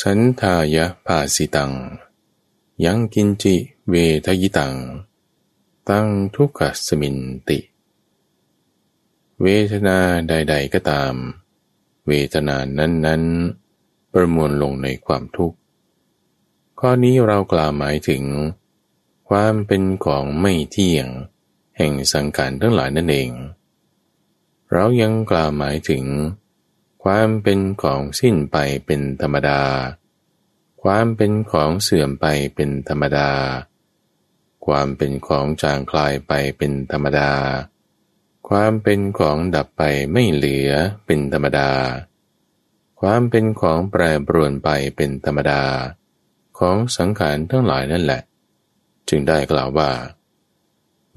สันทายะภาสิตัง ยังกินจิเวทยิตัง ตั้งทุกขสมินติ เวทนาใด ๆก็ตาม เวทนานั้นๆ ประมวลลงในความทุกข์ ข้อนี้เรากล่าวหมายถึง ความเป็นของไม่เที่ยง แห่งสังขารทั้งหลายนั่นเอง เรายังกล่าวหมายถึง ความเป็นของสิ้นไปเป็นธรรมดา ความเป็นของเสื่อมไปเป็นธรรมดา ความเป็นของจางคลายไปเป็นธรรมดา ความเป็นของดับไปไม่เหลือเป็นธรรมดา ความเป็นของแปรปรวนไปเป็นธรรมดา ของสังขารทั้งหลายนั่นแหละ จึงได้กล่าวว่า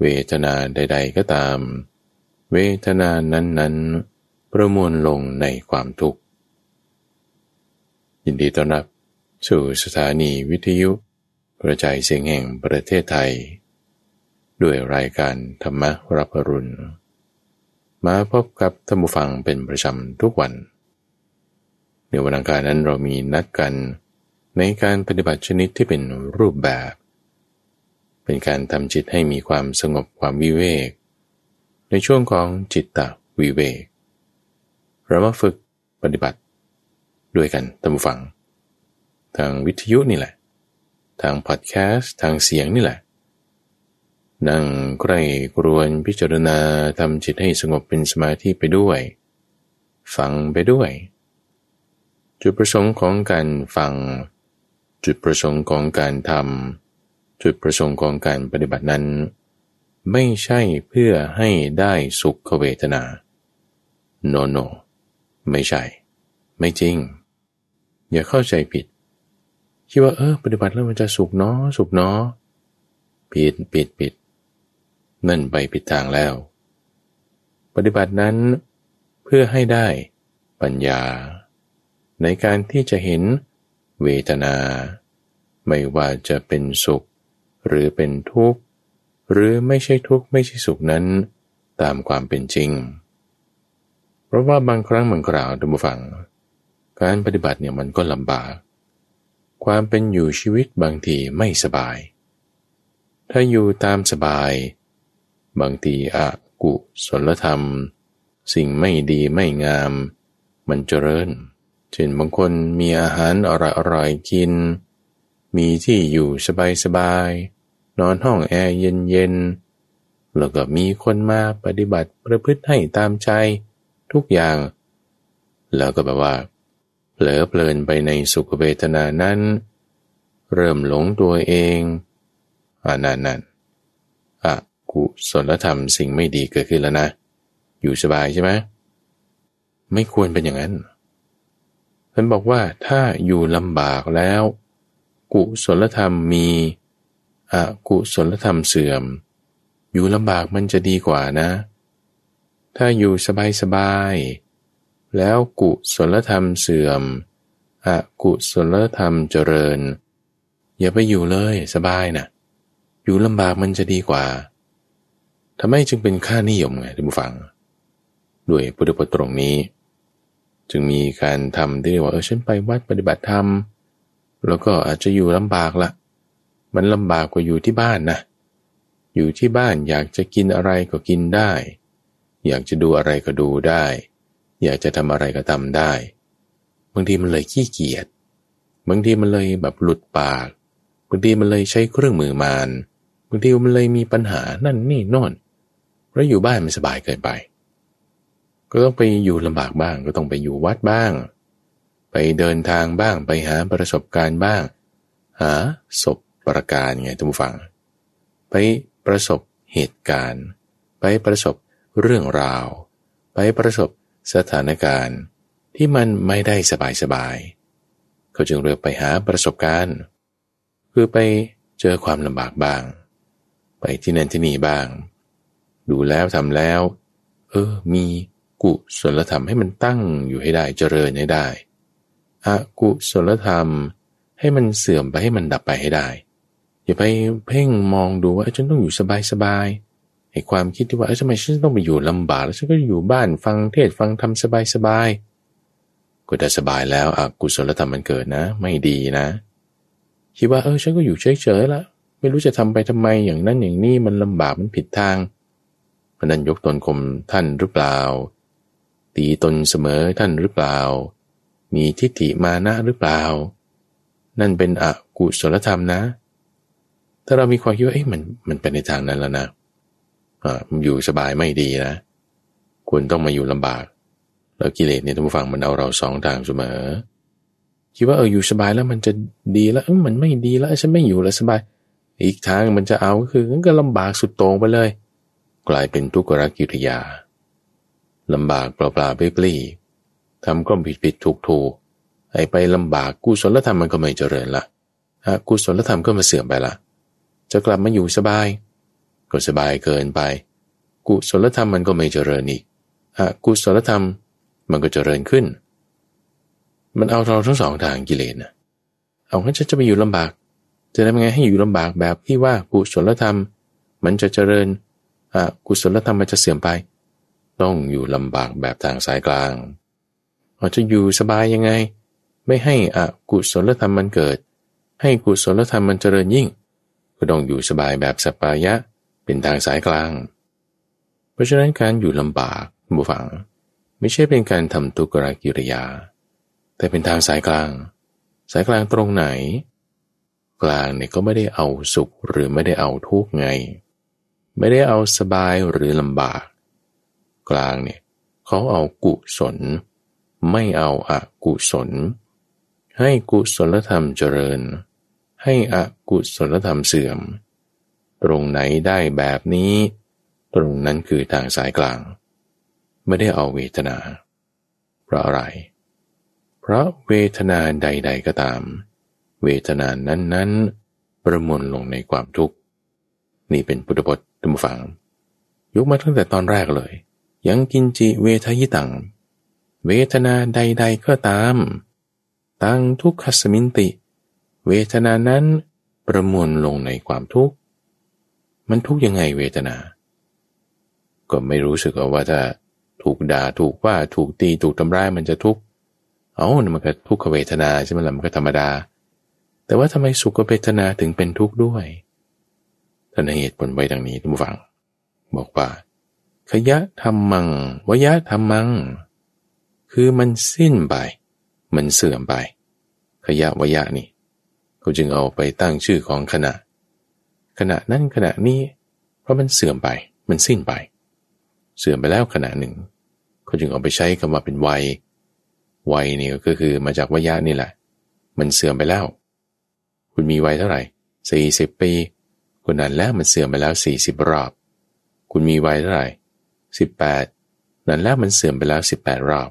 เวทนาใด ๆก็ตาม เวทนานั้นๆ ประมวลลงในความทุกข์ ยินดีต้อนรับ สู่สถานีวิทยุกระจายเสียงแห่งประเทศไทย ด้วยรายการธรรมรับรุณ มาพบกับท่านผู้ฟังเป็นประจำทุกวันในวันอังคารนั้นเรามีนัดกันในการปฏิบัติชนิดที่เป็นรูปแบบ เป็นการทำจิตให้มีความสงบความวิเวก ในช่วงของจิตตวิเวก เรามาฝึกปฏิบัติ ด้วยกันตามฟัง ทางวิทยุนี่แหละ ทางพอดแคสต์ทางเสียงนี่แหละ นั่งใกล้กรวนพิจารณาทำจิตให้สงบเป็นสมาธิไปด้วย ฟังไปด้วย จุดประสงค์ของการฟัง จุดประสงค์ของการทำจุดประสงค์ของการปฏิบัตินั้น ไม่ใช่เพื่อให้ได้สุขเวทนาโนโน ไม่ใช่ ไม่จริง อย่าเข้าใจผิด คิดว่าเออ ปฏิบัติแล้วมันจะสุขเนาะสุขเนาะผิดผิดผิดนั่นไปผิดทางแล้ว ปฏิบัตินั้นเพื่อให้ได้ปัญญา ในการที่จะเห็นเวทนา ไม่ว่าจะเป็นสุข หรือเป็นทุกข์ หรือไม่ใช่ทุกข์ไม่ใช่สุขนั้น ตามความเป็นจริง เพราะว่าบางครั้งบางคราวท่านผู้ฟัง การปฏิบัติเนี่ยมันก็ลำบาก ความเป็นอยู่ชีวิตบางทีไม่สบาย ถ้าอยู่ตามสบาย บางทีอะกุศลธรรม สิ่งไม่ดีไม่งาม มันเจริญ เช่นบางคนมีอาหารอร่อยอร่อยกิน มีที่อยู่สบายสบายนอนห้องแอร์เย็นเย็นแล้วก็มีคนมาปฏิบัติประพฤติให้ตามใจ ทุกอย่าง แล้วก็แบบว่าเผลอเพลินไปในสุขเวทนานั้น เริ่มหลงตัวเองอานันนันอะกุศลธรรมสิ่งไม่ดีเกิดขึ้นแล้วนะ อยู่สบายใช่ไหมไม่ควรเป็นอย่างนั้นท่านบอกว่าถ้าอยู่ลำบากแล้ว กุศลธรรมมีอะกุศลธรรมเสื่อม อยู่ลำบากมันจะดีกว่านะ ถ้าอยู่สบายๆแล้วกุศลธรรมเสื่อมอกุศลธรรมเจริญ อย่าไปอยู่เลยสบายนะอยู่ลำบากมันจะดีกว่าทำไมจึงเป็นค่านิยมไงท่านผู้ฟัง ด้วยพุทธพจน์ตรงนี้ จึงมีการทำที่เรียกว่าเออฉันไปวัดปฏิบัติธรรม แล้วก็อาจจะอยู่ลำบากละมันลำบากกว่าอยู่ที่บ้านนะอยู่ที่บ้านอยากจะกินอะไรก็กินได้ อยากจะดูอะไรก็ดูได้ อยากจะทำอะไรก็ทำได้ บางทีมันเลยขี้เกียจบางทีมันเลยแบบหลุดปากบางทีมันเลยใช้เครื่องมือมานบางทีมันเลยมีปัญหานั่นนี่นอนเพราะอยู่บ้านมันสบายเกินไป ก็ต้องไปอยู่ลำบากบ้าง ก็ต้องไปอยู่วัดบ้าง ไปเดินทางบ้างไปหาประสบการณ์บ้าง หาศพประการไงท่านผู้ฟัง ไปประสบเหตุการณ์ ไปประสบ เรื่องราว ไปประสบสถานการณ์ที่มันไม่ได้สบายสบายเขาจึงเลือกไปหาประสบการณ์ คือไปเจอความลำบากบ้าง ไปที่นั่นที่นี่บ้าง ดูแล้วทำแล้ว เออ มีกุศลธรรมให้มันตั้งอยู่ให้ได้เจริญให้ได้อกุศลธรรมให้มันเสื่อมไปให้มันดับไปให้ได้ อย่าไปเพ่งมองดูว่าฉันต้องอยู่สบายสบาย ไอ้ความคิดที่ว่าเออทำไมฉันต้องไปอยู่ลำบากแล้วฉันก็อยู่บ้านฟังเทศฟังทำสบายก็จะสบายแล้วอกุศลธรรมมันเกิดนะ ไม่ดีนะคิดว่าเออฉันก็อยู่เฉยๆละไม่รู้จะทำไปทำไมอย่างนั้นอย่างนี้มันลำบากมันผิดทางพนันยกตนข่มท่านหรือเปล่า ตีตนเสมอท่านหรือเปล่า มีทิฏฐิมานะหรือเปล่า นั่นเป็นอกุศลธรรมนะ ถ้าเรามีความคิดว่าเอ้ยมันมันเป็นในทางนั้นแล้วนะ อยู่สบายไม่ดีนะควรต้องมาอยู่ลำบาก แล้วกิเลสเนี่ยท่านผู้ฟังมันเอาเราสองทางเสมอคิดว่าเอออยู่สบายแล้วมันจะดีแล้วเออมันไม่ดีแล้วฉันไม่อยู่แล้วสบาย อีกทางมันจะเอาก็คือก็ลำบากสุดโต่งไปเลย กลายเป็นทุกขรักิริยาลำบากเปล่าๆเปลี่ทำก็ผิดผิดถูกถูกไอ้ไปลำบากกุศลธรรมมันก็ไม่เจริญละกุศลธรรมก็มาเสื่อมไปละจะกลับมาอยู่สบาย ก็สบายเกินไป กุศลธรรมมันก็ไม่เจริญอีกอกุศลธรรมมันก็เจริญขึ้น มันเอาเราทั้งสองทางกิเลสนะเอางั้นฉันจะไปอยู่ลำบาก จะทำยังไงให้อยู่ลำบากแบบที่ว่ากุศลธรรม มันจะเจริญอกุศลธรรมมันจะเสื่อมไป ต้องอยู่ลำบากแบบทางสายกลางเราจะอยู่สบายยังไง ไม่ให้อกุศลธรรมมันเกิด ให้กุศลธรรมมันเจริญยิ่ง ก็ต้องอยู่สบายแบบสปายะ เป็นทางสายกลาง เพราะฉะนั้นการอยู่ลำบากบุฟัง ไม่ใช่เป็นการทำทุกรกิริยา แต่เป็นทางสายกลาง สายกลางตรงไหน กลางเนี่ยก็ไม่ได้เอาสุขหรือไม่ได้เอาทุกข์ไง ไม่ได้เอาสบายหรือลำบาก กลางเนี่ยเขาเอากุศล ไม่เอาอากุศล ให้กุศลธรรมเจริญ ให้อกุศลธรรมเสื่อม ตรงไหนได้แบบนี้ ตรงนั้นคือทางสายกลาง ไม่ได้เอาเวทนา เพราะอะไร เพราะเวทนาใด ๆก็ตาม เวทนานั้นๆ ประมวลลงในความทุกข์ นี่เป็นพุทธพจน์ทุกฝัง ยกมาตั้งแต่ตอนแรกเลย ยังกินจิเวทยิตัง เวทนาใด ๆก็ตามตั้งทุกขสมินติ เวทนานั้นประมวลลงในความทุกข์ มันทุกยังไงเวทนา ก็ไม่รู้สึกว่าจะถูกด่าถูกว่าถูกตีถูกทำร้ายมันจะทุกข์เอามันก็ทุกขเวทนาใช่ไหมล่ะมันก็ธรรมดา แต่ว่าทำไมสุขเวทนาถึงเป็นทุกข์ด้วยท่านเหตุผลไว้ดังนี้ทุกฝัง บอกว่า ขยะธรรมังวยะธรรมัง คือมันสิ้นไป มันเสื่อมไป ขยะวยะนี่เขาจึงเอาไปตั้งชื่อของขณะ ขณะนั้นขณะนี้ เพราะมันเสื่อมไปมันสิ้นไป เสื่อมไปแล้วขณะหนึ่งเขาจึงเอาไปใช้คำว่าเป็นวัย วัยนี่ก็คือมาจากวิยะนี่แหละ มันเสื่อมไปแล้ว คุณมีวัยเท่าไหร่สี่สิบปีคนนั้นแล้วมันเสื่อมไปแล้วสี่สิบรอบ คุณมีวัยเท่าไหร่สิบแปดนั้นแล้วมันเสื่อมไปแล้วสิบแปดรอบ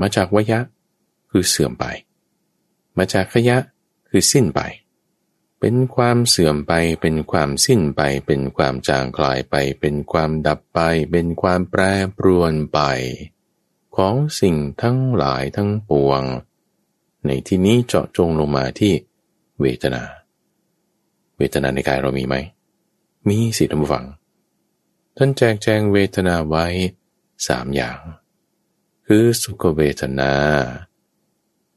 มาจากวิยะ คือเสื่อมไป มาจากขยะคือสิ้นไป เป็นความเสื่อมไป เป็นความสิ้นไป เป็นความจางคลายไป เป็นความดับไป เป็นความแปรปรวนไป ของสิ่งทั้งหลายทั้งปวง ในที่นี้เจาะจงลงมาที่เวทนา เวทนาในกายเรามีไหม มีสิท่านผู้ฟัง ท่านแจกแจงเวทนาไว้สามอย่าง คือสุขเวทนา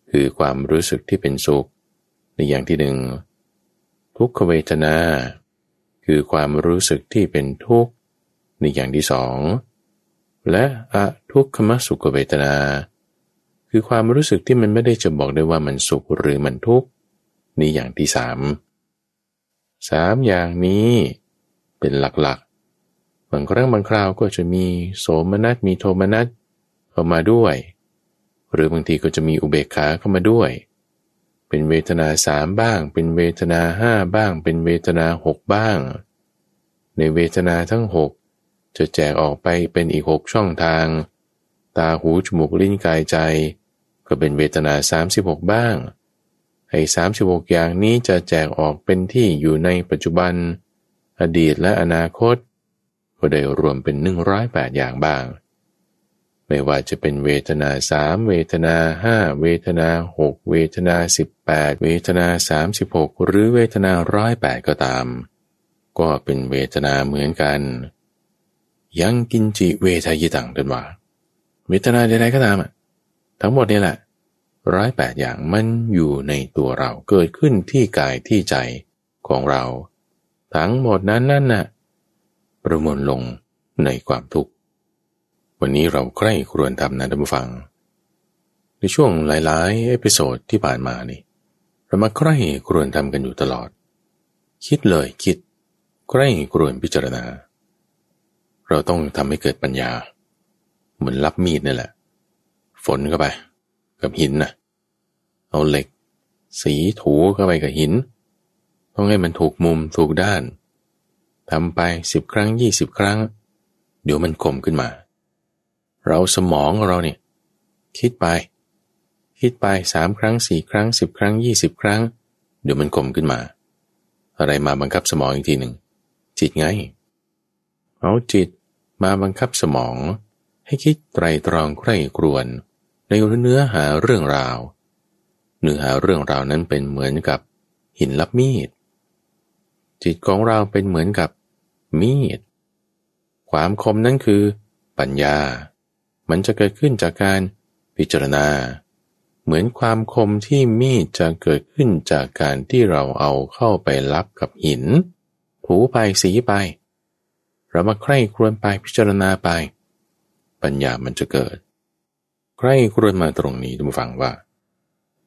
คือความรู้สึกที่เป็นสุข ในอย่างที่หนึ่ง ทุกขเวทนา คือความรู้สึกที่เป็นทุกข์ในอย่างที่สอง และอะทุกขมสุขเวทนา คือความรู้สึกที่มันไม่ได้จะบอกได้ว่ามันสุขหรือมันทุกข์ในอย่างที่สามสามอย่างนี้เป็นหลักๆ บางครั้งบางคราวก็จะมีโสมนัสมีโทมนัสเข้ามาด้วย หรือบางทีก็จะมีอุเบกขาเข้ามาด้วย เป็นเวทนาสามบ้าง เป็นเวทนาห้าบ้าง เป็นเวทนาหกบ้าง ในเวทนาทั้งหกจะแจกออกไปเป็นอีกหกช่องทาง ตาหูจมูกลิ้นกายใจ ก็เป็นเวทนาสามสิบหกบ้าง ไอ้สามสิบหกอย่างนี้จะแจกออกเป็นที่อยู่ในปัจจุบัน อดีตและอนาคต ก็ได้รวมเป็นหนึ่งร้อยแปดอย่างบ้าง ไม่ว่าจะเป็นเวทนาสามเวทนาห้าเวทนาหกเวทนาสิบแปดเวทนาสามสิบหกหรือเวทนาร้อยแปดก็ตาม ก็เป็นเวทนาเหมือนกัน ยังกินจิเวทายตังเดินว่าเวทนาใดๆก็ตามอะทั้งหมดนี่แหละร้ายแปดอย่างมันอยู่ในตัวเราเกิดขึ้นที่กายที่ใจของเรา ทั้งหมดนั้นนั่นน่ะประมวลลงในความทุกข์ วันนี้เราใคร่ครวญธรรมนะท่านผู้ฟัง ในช่วงหลายๆ episode ที่ผ่านมานี่เรามาใคร่ครวญธรรมกันอยู่ตลอด คิดเลยคิดใคร่ครวญพิจารณา เราต้องทำให้เกิดปัญญา เหมือนลับมีดนี่แหละ ฝนเข้าไป กับหินนะเอาเหล็ก สีถูเข้าไปกับหิน ต้องให้มันถูกมุมถูกด้านทำไปสิบครั้งยี่สิบครั้ง เดี๋ยวมันคมขึ้นมา เราสมองเราเนี่ยคิดไป คิดไปสามครั้งสี่ครั้งสิบครั้งยี่สิบครั้ง เดี๋ยวมันคมขึ้นมา อะไรมาบังคับสมองอีกทีหนึ่ง จิตไง เอาจิตมาบังคับสมอง ให้คิดไตรตรองใคร่ครวญในเนื้อหาเรื่องราว เนื้อหาเรื่องราวนั้นเป็นเหมือนกับหินลับมีด จิตของเราเป็นเหมือนกับมีด ความคมนั้นคือปัญญา มันจะเกิดขึ้นจากการพิจารณา เหมือนความคมที่มีดจะเกิดขึ้นจากการที่เราเอาเข้าไปรับกับหิน ถูไปสีไป เรามาใคร่ครวญไปพิจารณาไป ปัญญามันจะเกิด ใคร่ครวญมาตรงนี้ทุกฝังว่า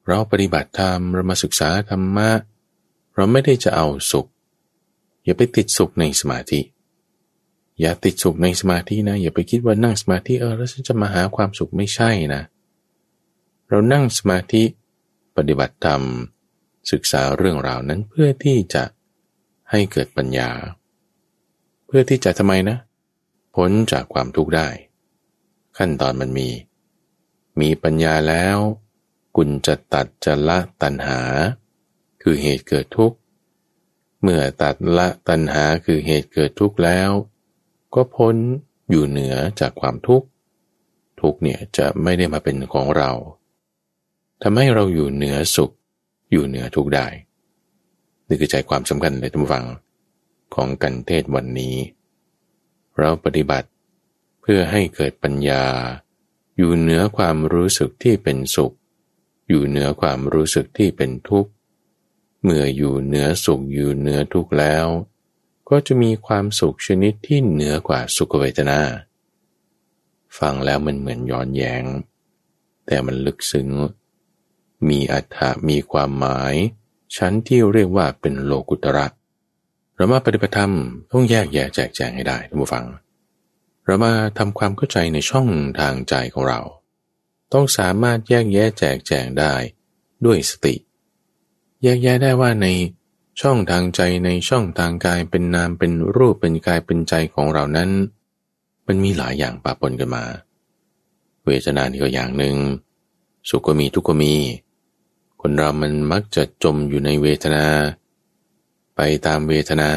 เราปฏิบัติธรรมเรามาศึกษาธรรมะเราไม่ได้จะเอาสุข อย่าไปติดสุขในสมาธิ อย่าติดสุขในสมาธินะ อย่าไปคิดว่านั่งสมาธิเออแล้วฉันจะมาหาความสุขไม่ใช่นะ เรานั่งสมาธิปฏิบัติธรรม ศึกษาเรื่องราวนั้นเพื่อที่จะให้เกิดปัญญา เพื่อที่จะทำไมนะพ้นจากความทุกข์ได้ ขั้นตอนมันมี มีปัญญาแล้ว คุณจะตัดจะละตัณหา คือเหตุเกิดทุกข์ เมื่อตัดละตัณหาคือเหตุเกิดทุกข์แล้ว ก็พ้นอยู่เหนือจากความทุกข์ ทุกเนี่ยจะไม่ได้มาเป็นของเราทำให้เราอยู่เหนือสุข อยู่เหนือทุกได้ นี่คือใจความสำคัญเลยทุกฝังของกันเทศวันนี้ เราปฏิบัติเพื่อให้เกิดปัญญา อยู่เหนือความรู้สึกที่เป็นสุข อยู่เหนือความรู้สึกที่เป็นทุกข์ เมื่ออยู่เหนือสุขอยู่เหนือทุกข์แล้ว ก็จะมีความสุขชนิดที่เหนือกว่าสุขเวทนา ฟังแล้วมันเหมือนย้อนแยงแต่มันลึกซึ้ง มีอัตถะมีความหมาย ชั้นที่เรียกว่าเป็นโลกุตระเรามาปฏิบัติธรรมต้องแยกแยะแจกแจงให้ได้ท่านผู้ฟัง เรามาทำความเข้าใจในช่องทางใจของเรา ต้องสามารถแยกแยะแจกแจงได้ด้วยสติ แยกแยะได้ว่าใน ช่องทางใจในช่องทางกายเป็นนามเป็นรูปเป็นกายเป็นใจของเรานั้น มันมีหลายอย่างปะปนกันมา เวทนานี่ก็อย่างหนึ่ง สุขก็มีทุกข์ก็มี คนเรามันมักจะจมอยู่ในเวทนา ไปตามเวทนา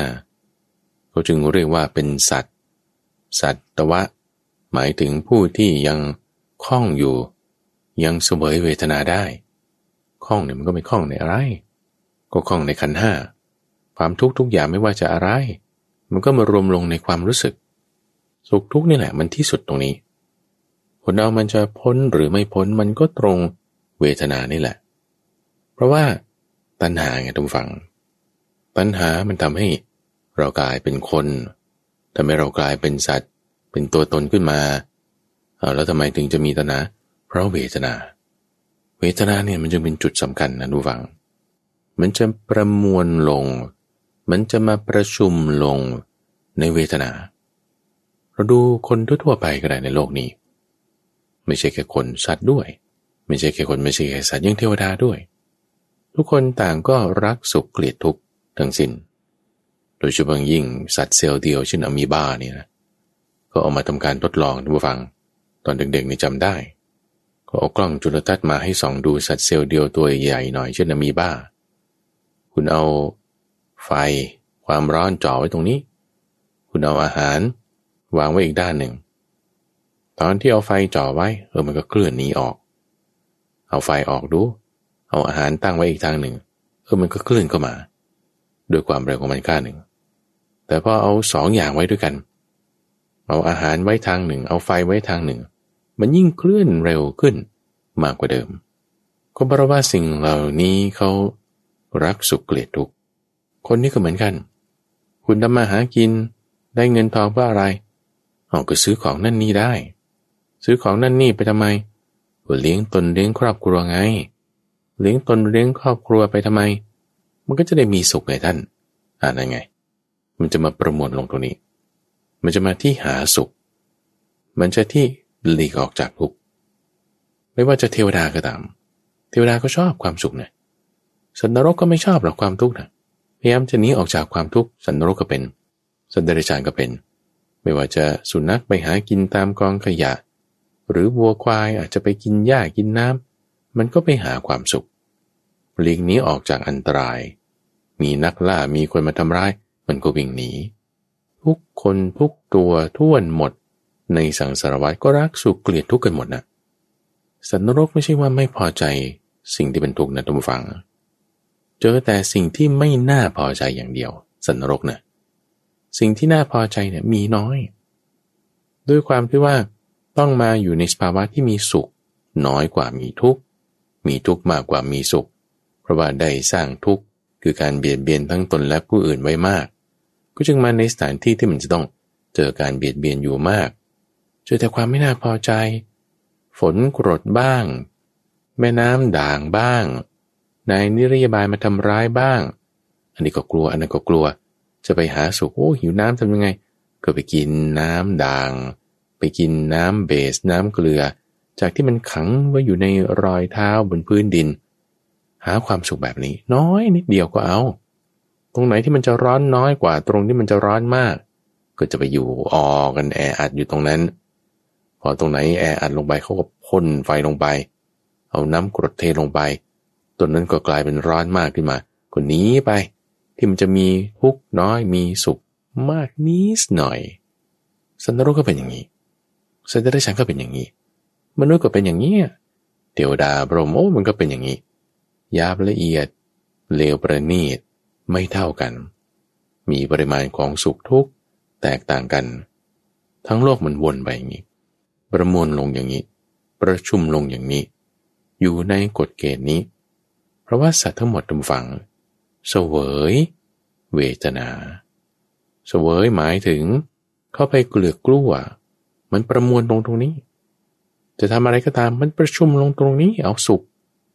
เขาจึงเรียกว่าเป็นสัตว์ สัตวะ หมายถึงผู้ที่ยังคล้องอยู่ ยังเสวยเวทนาได้คล้องเนี่ยมันก็ไม่คล้องในอะไร ก็คล้องในขันห้าความทุกข์ทุกอย่างไม่ว่าจะอะไร มันก็มารวมลงในความรู้สึก สุขทุกข์นี่แหละมันที่สุดตรงนี้ผลเอามันจะพ้นหรือไม่พ้นมันก็ตรงเวทนานี่แหละ เพราะว่าตัณหาไงทุกฝัง ตัณหามันทำให้เรากลายเป็นคนทำให้เรากลายเป็นสัตว์ เป็นตัวตนขึ้นมาเอาแล้วทำไมถึงจะมีตัณหาเพราะเวทนา เวทนาเนี่ยมันจึงเป็นจุดสำคัญนะทุกฝัง มันจะประมวลลง มันจะมาประชุมลงในเวทนา เราดูคนทั่วไปก็ได้ในโลกนี้ ไม่ใช่แค่คนสัตว์ด้วย ไม่ใช่แค่คนไม่ใช่แค่สัตว์ยังเทวดาด้วย ทุกคนต่างก็รักสุขเกลียดทุกข์ทั้งสิน้น โดยเฉพาะยิ่งสัตว์เซลล์เดียวเช่นอะมีบาเนี่ยนะก็เอามาทำการทดลองดูฟัง ตอนเด็กๆนี่จำได้ ก็เอากล้องจุลทรรศน์มาให้ส่องดูสัตว์เซลล์เดียวตัวใหญ่หน่อยเช่นอะมีบา คุณเอาไฟ ความร้อนจ่อไว้ตรงนี้ คุณเอาอาหาร วางไว้อีกด้านหนึ่ง ตอนที่เอาไฟจ่อไว้ เออมันก็เคลื่อนหนีออก เอาไฟออกดู เอาอาหารตั้งไว้อีกทางหนึ่ง เออมันก็เคลื่อนเข้ามา ด้วยความเร็วของมันค่าหนึ่ง แต่พอเอาสองอย่างไว้ด้วยกัน เอาอาหารไว้ทางหนึ่ง เอาไฟไว้ทางหนึ่ง มันยิ่งเคลื่อนเร็วขึ้นมากกว่าเดิมก็เพราะว่าสิ่งเหล่านี้เขา รักสุขเกลียดทุกข์คนนี้ก็เหมือนกัน คุณทำมาหากินได้เงินทองเพื่ออะไรเอาก็ซื้อของนั่นนี่ได้ ซื้อของนั่นนี่ไปทำไมก็เลี้ยงตนเลี้ยงครอบครัวไง เลี้ยงตนเลี้ยงครอบครัวไปทำไม มันก็จะได้มีสุขไงท่าน อ่านยังไง มันจะมาประมวลลงตรงนี้ มันจะมาที่หาสุข มันจะที่หลีกออกจากทุกข์ไม่ว่าจะเทวดาก็ตาม เทวดาก็ชอบความสุขนะ สันนรกก็ไม่ชอบหรอกความทุกข์นะพยายามจะหนีออกจากความทุกข์สันนรกก็เป็น สันเดรัจฉานก็เป็น ไม่ว่าจะสุนัขไปหากินตามกองขยะ หรือวัวควายอาจจะไปกินหญ้ากินน้ำมันก็ไปหาความสุขหลีกหนีออกจากอันตราย มีนักล่ามีคนมาทำร้าย มันก็วิ่งหนี ทุกคนทุกตัวท่วนหมด ในสังสารวัฏก็รักสุขเกลียดทุกข์กันหมดนะสัตว์นรกไม่ใช่ว่าไม่พอใจสิ่งที่เป็นทุกข์นะทุกฝัง เจอแต่สิ่งที่ไม่น่าพอใจอย่างเดียว สัตว์นรกเนะสิ่งที่น่าพอใจเนี่ยมีน้อย ด้วยความที่ว่าต้องมาอยู่ในสภาวะที่มีสุข น้อยกว่ามีทุกข์ มีทุกข์มากกว่ามีสุข เพราะว่าได้สร้างทุกข์คือการเบียดเบียนทั้งตนและผู้อื่นไว้มาก ก็จึงมาในสถานที่ที่มันจะต้องเจอการเบียดเบียนอยู่มาก เจอแต่ความไม่น่าพอใจ ฝนกรดบ้าง แม่น้ำด่างบ้าง นายนิรยบายมาทำร้ายบ้าง อันนี้ก็กลัว อันนั้นก็กลัว จะไปหาสุขโอ้หิวน้ำทำยังไง ก็ไปกินน้ำด่าง ไปกินน้ำเบสน้ำเกลือ จากที่มันขังไว้อยู่ในรอยเท้าบนพื้นดิน หาความสุขแบบนี้ น้อยนิดเดียวก็เอา ตรงไหนที่มันจะร้อนน้อยกว่า ตรงที่มันจะร้อนมาก ก็จะไปอยู่ออกันแออัดอยู่ตรงนั้น พอตรงไหนแออัดลงไปเขาก็พ่นไฟลงไป เอาน้ำกรดเทลงไป ต้นนั้นก็กลายเป็นร้อนมากขึ้นมาก็หนีไป ที่มันจะมีทุกน้อยมีสุขมากนิดหน่อย สันนรกก็เป็นอย่างนี้สันตะฉันก็เป็นอย่างนี้ มนุษย์ก็เป็นอย่างนี้เทวดาพรหมโอ้มันก็เป็นอย่างนี้ยาบละเอียด เลวประณีตไม่เท่ากัน มีปริมาณของสุขทุกข์แตกต่างกัน ทั้งโลกมันวนไปอย่างนี้ ประมวลลงอย่างนี้ ประชุมลงอย่างนี้ อยู่ในกฎเกณฑ์นี้ เพราะว่าสัตว์ทั้งหมดทุกฝังเสวยเวทนาเสวยหมายถึงเข้าไปเกลือกกลัว มันประมวลลงตรงนี้ จะทำอะไรก็ตามมันประชุมลงตรงนี้ เอาสุข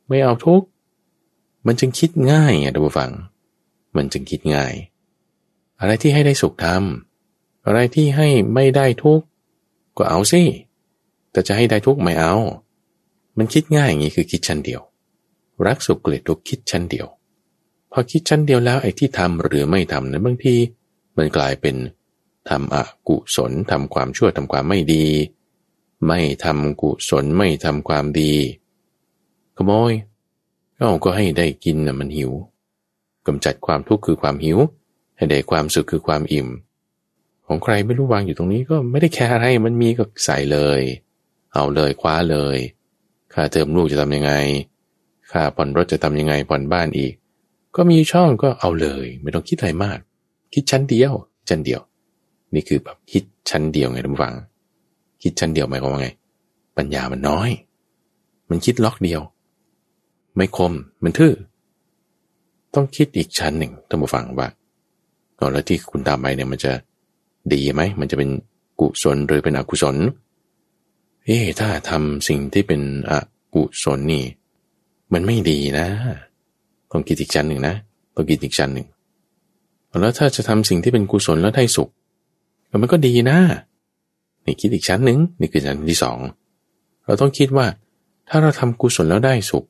ไม่เอาทุกข์มันจึงคิดง่ายไงทุกฝัง มันจึงคิดง่าย อะไรที่ให้ได้สุขทำอะไรที่ให้ไม่ได้ทุกข์ก็เอาสิแต่จะให้ได้ทุกไม่เอา มันคิดง่ายอย่างนี้คือคิดชั้นเดียว รักสุขเกลียดทุกคิดชั้นเดียว พอคิดชั้นเดียวแล้วไอ้ที่ทำหรือไม่ทำนั้นบางทีมันกลายเป็นทำอกุศลทำความชั่วทำความไม่ดี ไม่ทำกุศลไม่ทำความดี ขโมยก็ก็ให้ได้กินนะมันหิวกำจัดความทุกข์คือความหิว ให้ได้ความสุขคือความอิ่ม ของใครไม่รู้วางอยู่ตรงนี้ก็ไม่ได้แคร์อะไรมันมีก็ใส่เลย เอาเลยคว้าเลยค่าเทอมลูกจะทำยังไง ค่าผ่อนรถจะทำยังไงผ่อนบ้านอีก ก็มีช่องก็เอาเลย ไม่ต้องคิดอะไรมาก คิดชั้นเดียว ชั้นเดียว นี่คือแบบคิดชั้นเดียวไงท่านฟัง คิดชั้นเดียวหมายความว่าไง ปัญญามันน้อย มันคิดล็อกเดียว ไม่คมมันทื่อ ต้องคิดอีกชั้นหนึ่งท่านผู้ฟังว่าก่อนแล้วที่คุณตามไปเนี่ยมันจะดีไหมมันจะเป็นกุศลหรือเป็นอกุศลเอ๊ถ้าทำสิ่งที่เป็นอกุศลนี่ มันไม่ดีนะต้องคิดอีกชั้นหนึ่งนะต้องคิดอีกชั้นหนึ่งแล้วถ้าจะทำสิ่งที่เป็นกุศลแล้วได้สุข มันก็ดีนะนี่คิดอีกชั้นหนึ่งนี่คือชั้นที่สองเราต้องคิดว่า ถ้าเราทำกุศลแล้วได้สุข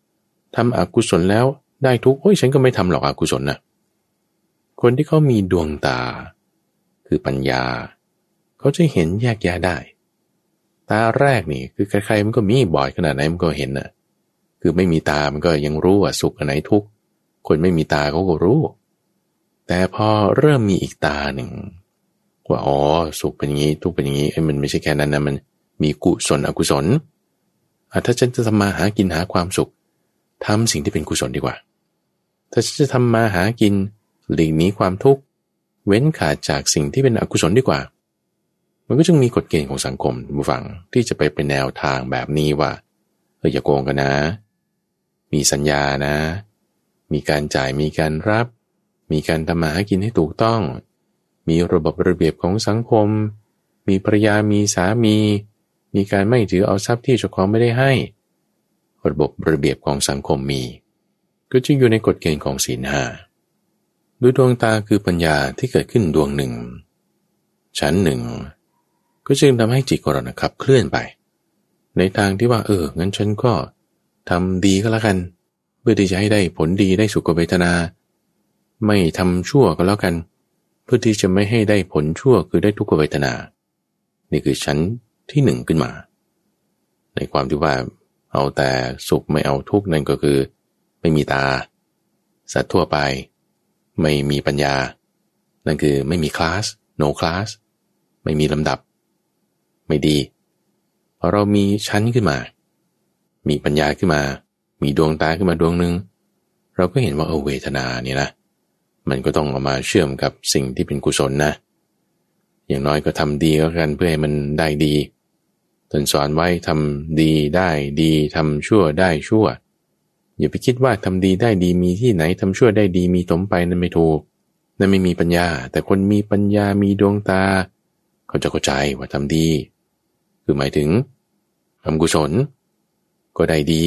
ทำอกุศลแล้วได้ทุกข์โอ้ยฉันก็ไม่ทำหรอกอกุศลนะคนที่เขามีดวงตา คือปัญญา เขาจะเห็นแยกแยะได้ ตาแรกนี่คือใครๆมันก็มีบ่อยขนาดไหนมันก็เห็นน่ะ คือไม่มีตามันก็ยังรู้ว่าสุขอันไหนทุกข์ คนไม่มีตาเขาก็รู้ แต่พอเริ่มมีอีกตาหนึ่งว่าอ๋อสุขเป็นอย่างนี้ทุกข์เป็นอย่างนี้ไอ้มันไม่ใช่แค่นั้นนะมันมีกุศลอกุศลถ้าฉันจะทำมาหากินหาความสุขทำสิ่งที่เป็นกุศลดีกว่า ถ้าฉันจะทำมาหากินหลีกหนีความทุกข์เว้นขาดจากสิ่งที่เป็นอกุศลดีกว่า มันก็จึงมีกฎเกณฑ์ของสังคมบุฟังที่จะไปเป็นแนวทางแบบนี้ว่าเอออย่าโกงกันนะ มีสัญญานะ มีการจ่ายมีการรับ มีการทำมาหากินให้ถูกต้อง มีระบบระเบียบของสังคม มีภรรยามีสามี มีการไม่ถือเอาทรัพย์ที่เจ้าของไม่ได้ให้ ระบบระเบียบของสังคมมี ก็จึงอยู่ในกฎเกณฑ์ของศีลห้าดูดวงตาคือปัญญาที่เกิดขึ้นดวงหนึ่ง ชั้นหนึ่ง ก็จึงทำให้จิตของเราขับเคลื่อนไป ในทางที่ว่าเอองั้นฉันก็ ทำดีก็แล้วกัน เพื่อที่จะให้ได้ผลดีได้สุขเวทนา ไม่ทำชั่วก็แล้วกัน เพื่อที่จะไม่ให้ได้ผลชั่วคือได้ทุกขเวทนา นี่คือชั้นที่หนึ่งขึ้นมา ในความที่ว่าเอาแต่สุขไม่เอาทุกข์นั่นก็คือ ไม่มีตา สัตว์ทั่วไป ไม่มีปัญญา นั่นคือไม่มีคลาส no class ไม่มีลำดับ ไม่ดีพอเรามีชั้นขึ้นมา มีปัญญาขึ้นมา มีดวงตาขึ้นมาดวงหนึ่งเราก็เห็นว่าเออเวทนาเนี่ยนะ มันก็ต้องเอามาเชื่อมกับสิ่งที่เป็นกุศลนะ อย่างน้อยก็ทำดีก็กันเพื่อให้มันได้ดีตนสอนไว้ทำดีได้ดีทำชั่วได้ชั่ว อย่าไปคิดว่าทำดีได้ดีมีที่ไหนทำชั่วได้ดีมีถมไปนั่นไม่ถูกนั่นไม่มีปัญญา แต่คนมีปัญญามีดวงตา เขาจะเข้าใจว่าทำดี คือหมายถึงทำกุศล ก็ได้ดี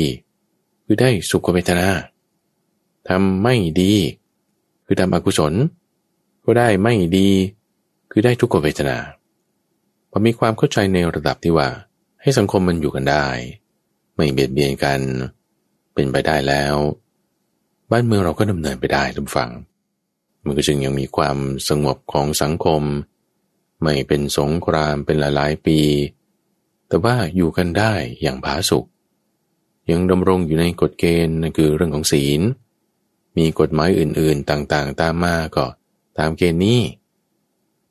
คือได้สุขเวทนาทำไม่ดี คือทำอกุศล ก็ได้ไม่ดี คือได้ทุกขเวทนาพอมีความเข้าใจในระดับที่ว่า ให้สังคมมันอยู่กันได้ ไม่เบียดเบียนกัน เป็นไปได้แล้ว บ้านเมืองเราก็ดำเนินไปได้ทุกฝั่งมันก็จึงยังมีความสงบของสังคม ไม่เป็นสงครามเป็นหลายๆปี แต่ว่าอยู่กันได้อย่างผาสุก ยังดำรงอยู่ในกฎเกณฑ์นั่นคือเรื่องของศีล มีกฎหมายอื่นๆต่างๆ ตามมาก็ตามเกณฑ์นี้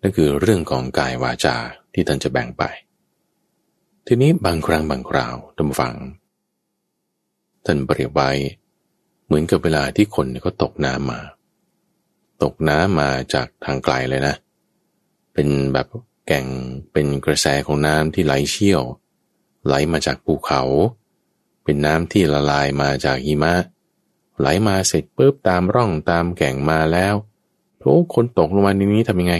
นั่นคือเรื่องของกายวาจาที่ท่านจะแบ่งไป ทีนี้บางครั้งบางคราวท่านฟัง ท่านเปรียบไว้ เหมือนกับเวลาที่คนเขาตกน้ำมา ตกน้ำมาจากทางไกลเลยนะ เป็นแบบแก่งเป็นกระแสของน้ำที่ไหลเชี่ยว ไหลมาจากภูเขาเป็นน้ำที่ละลายมาจากหิมะ ไหลมาเสร็จปุ๊บตามร่องตามแก่งมาแล้วทุกคนตกลงมาในนี้ทำยังไง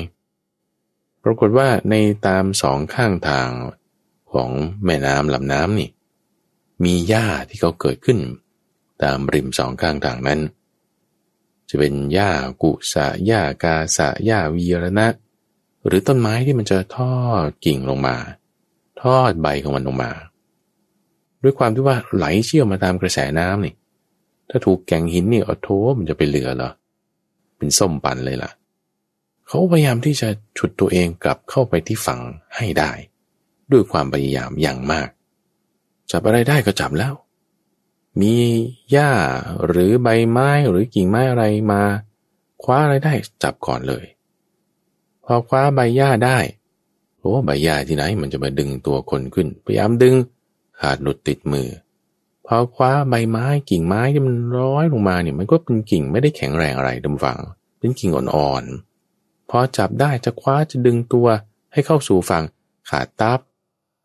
ปรากฏว่าในตามสองข้างทางของแม่น้ำลำน้ำนี่ มีหญ้าที่เขาเกิดขึ้น ตามริมสองข้างทางนั้น จะเป็นหญ้ากุสะหญ้ากาสะหญ้าวีรณะหรือต้นไม้ที่มันจะทอดกิ่งลงมา ทอดใบของมันลงมา ด้วยความที่ว่าไหลเชี่ยวมาตามกระแสน้ำนี่ ถ้าถูกแก่งหินนี่อโทมันจะไปเหลือเหรอ เป็นส้มปันเลยล่ะ เขาพยายามที่จะฉุดตัวเองกลับเข้าไปที่ฝั่งให้ได้ ด้วยความพยายามอย่างมาก จับอะไรได้ก็จับแล้ว มีหญ้าหรือใบไม้หรือกิ่งไม้อะไรมา คว้าอะไรได้จับก่อนเลย พอคว้าใบหญ้าได้โอ้ใบหญ้าที่ไหนมันจะมาดึงตัวคนขึ้น พยายามดึง ขาดหลุดติดมือพอคว้าใบไม้กิ่งไม้ที่มันร้อยลงมาเนี่ยมันก็เป็นกิ่งไม่ได้แข็งแรงอะไรดำฝัง เป็นกิ่งอ่อนๆพอจับได้จะคว้าจะดึงตัวให้เข้าสู่ฝั่ง ขาดตับ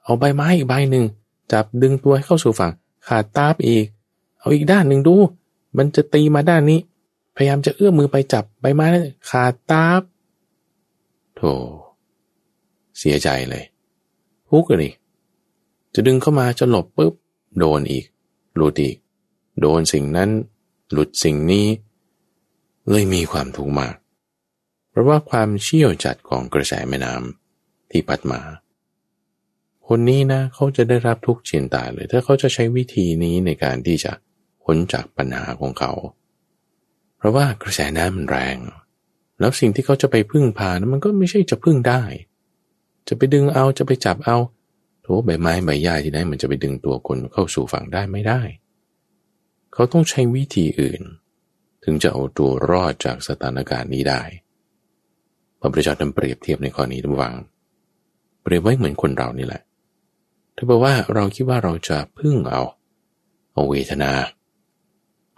เอาใบไม้อีกใบหนึ่งจับดึงตัวให้เข้าสู่ฝั่ง ขาดตาบอีก เอาอีกด้านหนึ่งดู มันจะตีมาด้านนี้ พยายามจะเอื้อมมือไปจับใบไม้นั้นขาดตาบโธ่เสียใจเลยฮุกเลย จะดึงเข้ามาจะหลบปุ๊บโดนอีก หลุดอีก โดนสิ่งนั้น หลุดสิ่งนี้ เลยมีความทุกข์มาก เพราะว่าความเชี่ยวจัดของกระแสแม่น้ำที่พัดมา คนนี้นะเขาจะได้รับทุกข์เฉียนตายเลย ถ้าเขาจะใช้วิธีนี้ในการที่จะพ้นจากปัญหาของเขา เพราะว่ากระแสน้ำมันแรง แล้วสิ่งที่เขาจะไปพึ่งพานะมันก็ไม่ใช่จะพึ่งได้ จะไปดึงเอาจะไปจับเอา โถใบไม้ใบหญ้าที่ไหนมันจะไปดึงตัวคนเข้าสู่ฝั่งได้ไม่ได้ เขาต้องใช้วิธีอื่น ถึงจะเอาตัวรอดจากสถานการณ์นี้ได้พระพุทธเจ้าทำเปรียบเทียบในข้อนี้ทุกวัง เปรียบไว้เหมือนคนเรานี่แหละ ถ้าบอกว่าเราคิดว่าเราจะพึ่งเอาเอาเวทนา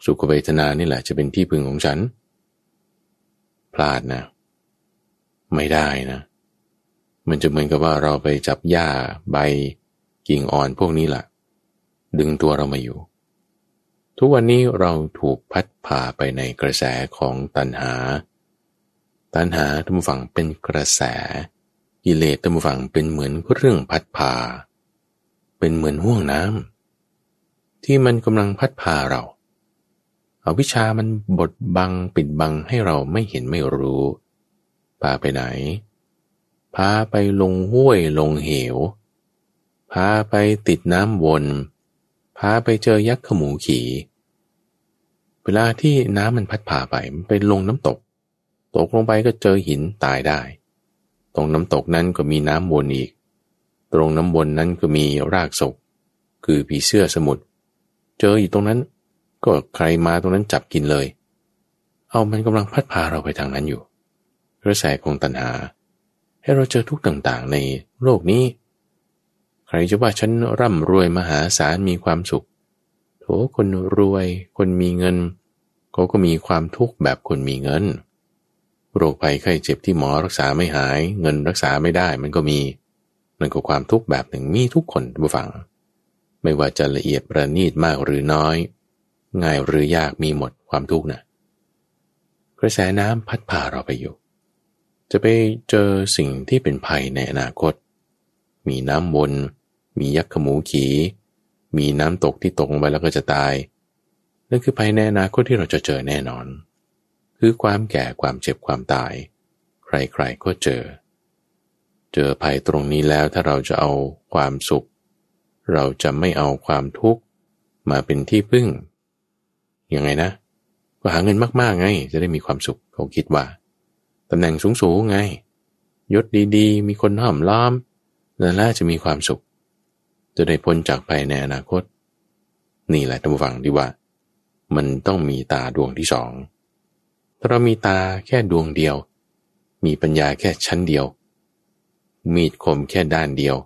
สุขเวทนานี่แหละจะเป็นที่พึ่งของฉัน พลาดนะ ไม่ได้นะ มันจะเหมือนกับว่าเราไปจับหญ้าใบกิ่งอ่อนพวกนี้แหละดึงตัวเรามาอยู่ ทุกวันนี้เราถูกพัดพาไปในกระแสของตัณหา ตัณหาท่านผู้ฟังเป็นกระแส กิเลสท่านผู้ฟังเป็นเหมือนเรื่องพัดพา เป็นเหมือนห่วงน้ำที่มันกำลังพัดพาเราเอาวิชามันบดบังปิดบังให้เราไม่เห็นไม่รู้พาไปไหน พาไปลงห้วยลงเหว พาไปติดน้ำวน พาไปเจอยักษ์ขมูขี่ เวลาที่น้ำมันพัดผ่าไป มันไปลงน้ำตก ตกลงไปก็เจอหินตายได้ ตรงน้ำตกนั้นก็มีน้ำวนอีก ตรงน้ำวนนั้นก็มีรากศก คือผีเสื้อสมุทร เจออยู่ตรงนั้น ก็ใครมาตรงนั้นจับกินเลย เอามันกำลังพัดพาเราไปทางนั้นอยู่กระแสของตัณหา ให้เราเจอทุกต่างๆ ในโลกนี้ ใครจะว่าฉันร่ำรวยมหาศาลมีความสุขโถคนรวยคนมีเงินเขาก็มีความทุกข์แบบคนมีเงิน โรคภัยไข้เจ็บที่หมอรักษาไม่หาย เงินรักษาไม่ได้มันก็มีนั่นก็ความทุกข์แบบหนึ่งมีทุกคนทุกฝัง ไม่ว่าจะละเอียดประณีตมากหรือน้อย ง่ายหรือยากมีหมดความทุกข์นะกระแสน้ำพัดพาเราไปอยู่ จะไปเจอสิ่งที่เป็นภัยในอนาคต มีน้ำวน มียักษ์ขมูขี มีน้ำตกที่ตกลงไปแล้วก็จะตาย นั่นคือภัยในอนาคตที่เราจะเจอแน่นอน คือความแก่ความเจ็บความตาย ใครๆก็เจอ เจอภัยตรงนี้แล้วถ้าเราจะเอาความสุข เราจะไม่เอาความทุกข์มาเป็นที่พึ่งยังไงนะก็หาเงินมากๆไง จะได้มีความสุขเขาคิดว่า ตำแหน่งสูงๆไง ยศดีๆ มีคนห้อมล้อมนั่นแหละจะมีความสุข จะได้พ้นจากภัยในอนาคต นี่แหละท่านผู้ฟังที่ว่า มันต้องมีตาดวงที่สองถ้าเรามีตาแค่ดวงเดียว มีปัญญาแค่ชั้นเดียว มีดคมแค่ด้านเดียว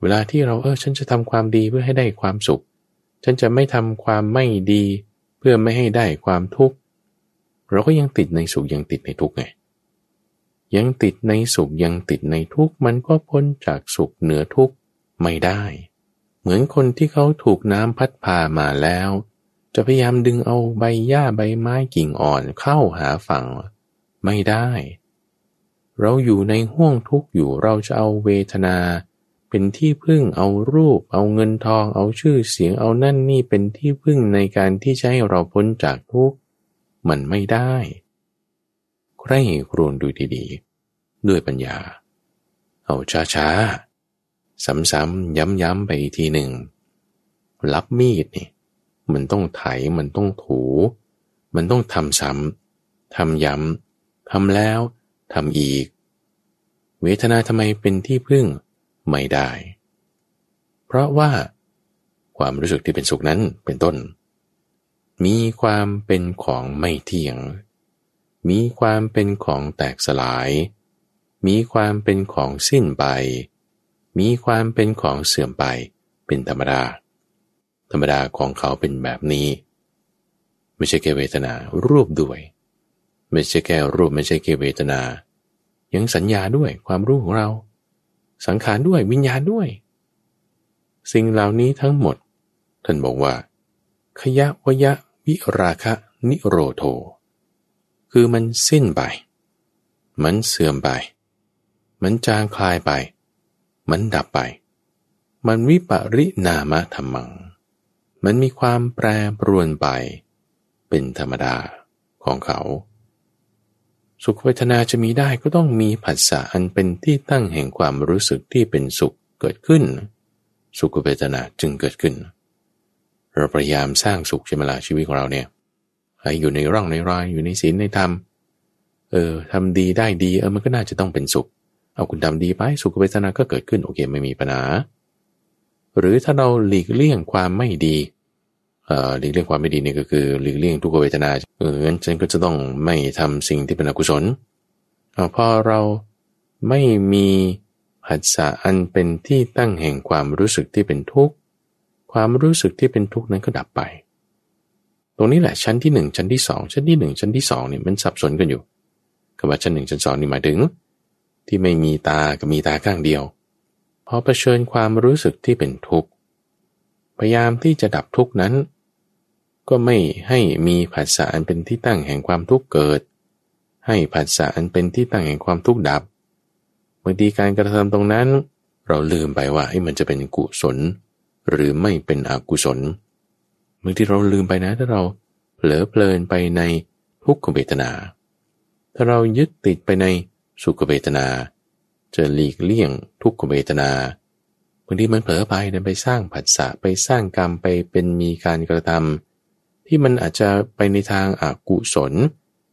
เวลาที่เราเออฉันจะทำความดีเพื่อให้ได้ความสุข ฉันจะไม่ทำความไม่ดี เพื่อไม่ให้ได้ความทุกข์ เราก็ยังติดในสุขยังติดในทุกข์ไงยังติดในสุขยังติดในทุกข์มันก็พ้นจากสุขเหนือทุกข์ไม่ได้ เหมือนคนที่เขาถูกน้ำพัดพามาแล้ว จะพยายามดึงเอาใบหญ้าใบไม้กิ่งอ่อนเข้าหาฝั่ง ไม่ได้ เราอยู่ในห่วงทุกข์อยู่เราจะเอาเวทนา เป็นที่พึ่งเอารูป เอาเงินทอง เอาชื่อเสียงเอานั่นนี่เป็นที่พึ่งในการที่จะให้เราพ้นจากทุกข์ มันไม่ได้ใครครวนดูดีๆ ด้วยปัญญา เอาช้าๆ ซ้ำๆ ย้ำๆ ไปอีกทีหนึ่ง รับมีดนี่ มันต้องไถ มันต้องถู มันต้องทำซ้ำ ทำย้ำ ทำแล้วทำอีก เวทนาทำไมเป็นที่พึ่งไม่ได้ เพราะว่าความรู้สึกที่เป็นสุขนั้นเป็นต้น มีความเป็นของไม่เที่ยง มีความเป็นของแตกสลาย มีความเป็นของสิ้นไป มีความเป็นของเสื่อมไป เป็นธรรมดา ธรรมดาของเขาเป็นแบบนี้ ไม่ใช่แค่เวทนา รูปด้วย ไม่ใช่แค่รูปไม่ใช่แค่เวทนา ยังสัญญาด้วยความรู้ของเรา สังขารด้วยวิญญาณด้วย สิ่งเหล่านี้ทั้งหมด ท่านบอกว่าขยะวยะ วิราคะนิโรโท คือมันสิ้นไป มันเสื่อมไป มันจางคลายไป มันดับไป มันวิปริณามะธรรมัง มันมีความแปรปรวนไป เป็นธรรมดาของเขา สุขเวทนาจะมีได้ก็ต้องมีผัสสะอันเป็นที่ตั้งแห่งความรู้สึกที่เป็นสุขเกิดขึ้น สุขเวทนาจึงเกิดขึ้น เราพยายามสร้างสุขใช่ไหมล่ะชีวิตของเราเนี่ยให้อยู่ในร่องในรอยอยู่ในศีลในธรรมเออทำดีได้ดีเออมันก็น่าจะต้องเป็นสุข เอาคุณทำดีไปสุขเวทนาก็เกิดขึ้นโอเคไม่มีปัญหาหรือถ้าเราหลีกเลี่ยงความไม่ดีเอ่อหลีกเลี่ยงความไม่ดีนี่ก็คือหลีกเลี่ยงทุกเวทนาเอองั้นฉันก็จะต้องไม่ทำสิ่งที่เป็นอกุศลเอาพอเราไม่มีหัสสะอันเป็นที่ตั้งแห่งความรู้สึกที่เป็นทุกข์ ความรู้สึกที่เป็นทุกข์นั้นก็ดับไป ตรงนี้แหละชั้นที่หนึ่งชั้นที่สองชั้นที่หนึ่งชั้นที่สองเนี่ยมันสับสนกันอยู่คำว่าชั้นหนึ่งชั้นสองนี่หมายถึง ที่ไม่มีตากับมีตาข้างเดียวพอเผชิญความรู้สึกที่เป็นทุกข์พยายามที่จะดับทุกข์นั้น ก็ไม่ให้มีผัสสะอันเป็นที่ตั้งแห่งความทุกข์เกิด ให้ผัสสะอันเป็นที่ตั้งแห่งความทุกข์ดับบางทีการกระทำตรงนั้น เราลืมไปว่าไอ้มันจะเป็นกุศล หรือไม่เป็นอกุศลบางทีเราลืมไปนะถ้าเราเผลอเพลินไปในทุกขเวทนา ถ้าเรายึดติดไปในสุขเวทนา จะหลีกเลี่ยงทุกขเวทนาบางทีมันเผลอไปเดินไปสร้างผัสสะไปสร้างกรรมไปเป็นมีการกระทำที่มันอาจจะไปในทางอากุศล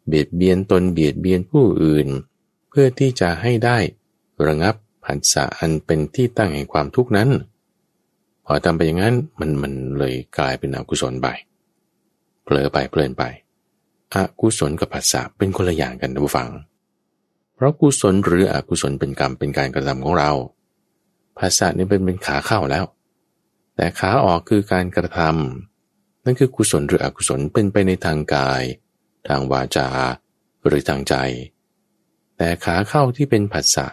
เบียดเบียนตนเบียดเบียนผู้อื่น เพื่อที่จะให้ได้ระงับผัสสะอันเป็นที่ตั้งแห่งความทุกข์นั้น พอทำไปอย่างนั้นมันมันเลยกลายเป็นอกุศลไปเผลอไปเพลินไปอกุศลกับผัสสะเป็นคนละอย่างกันนะผู้ฟัง เพราะกุศลหรืออกุศลเป็นกรรมเป็นการกระทำของเราภาษานี่เป็นเป็นขาเข้าแล้ว แต่ขาออกคือการกระทำนั่นคือกุศลหรืออกุศลเป็นไปในทางกาย ทางวาจา หรือทางใจ แต่ขาเข้าที่เป็นผัสสะ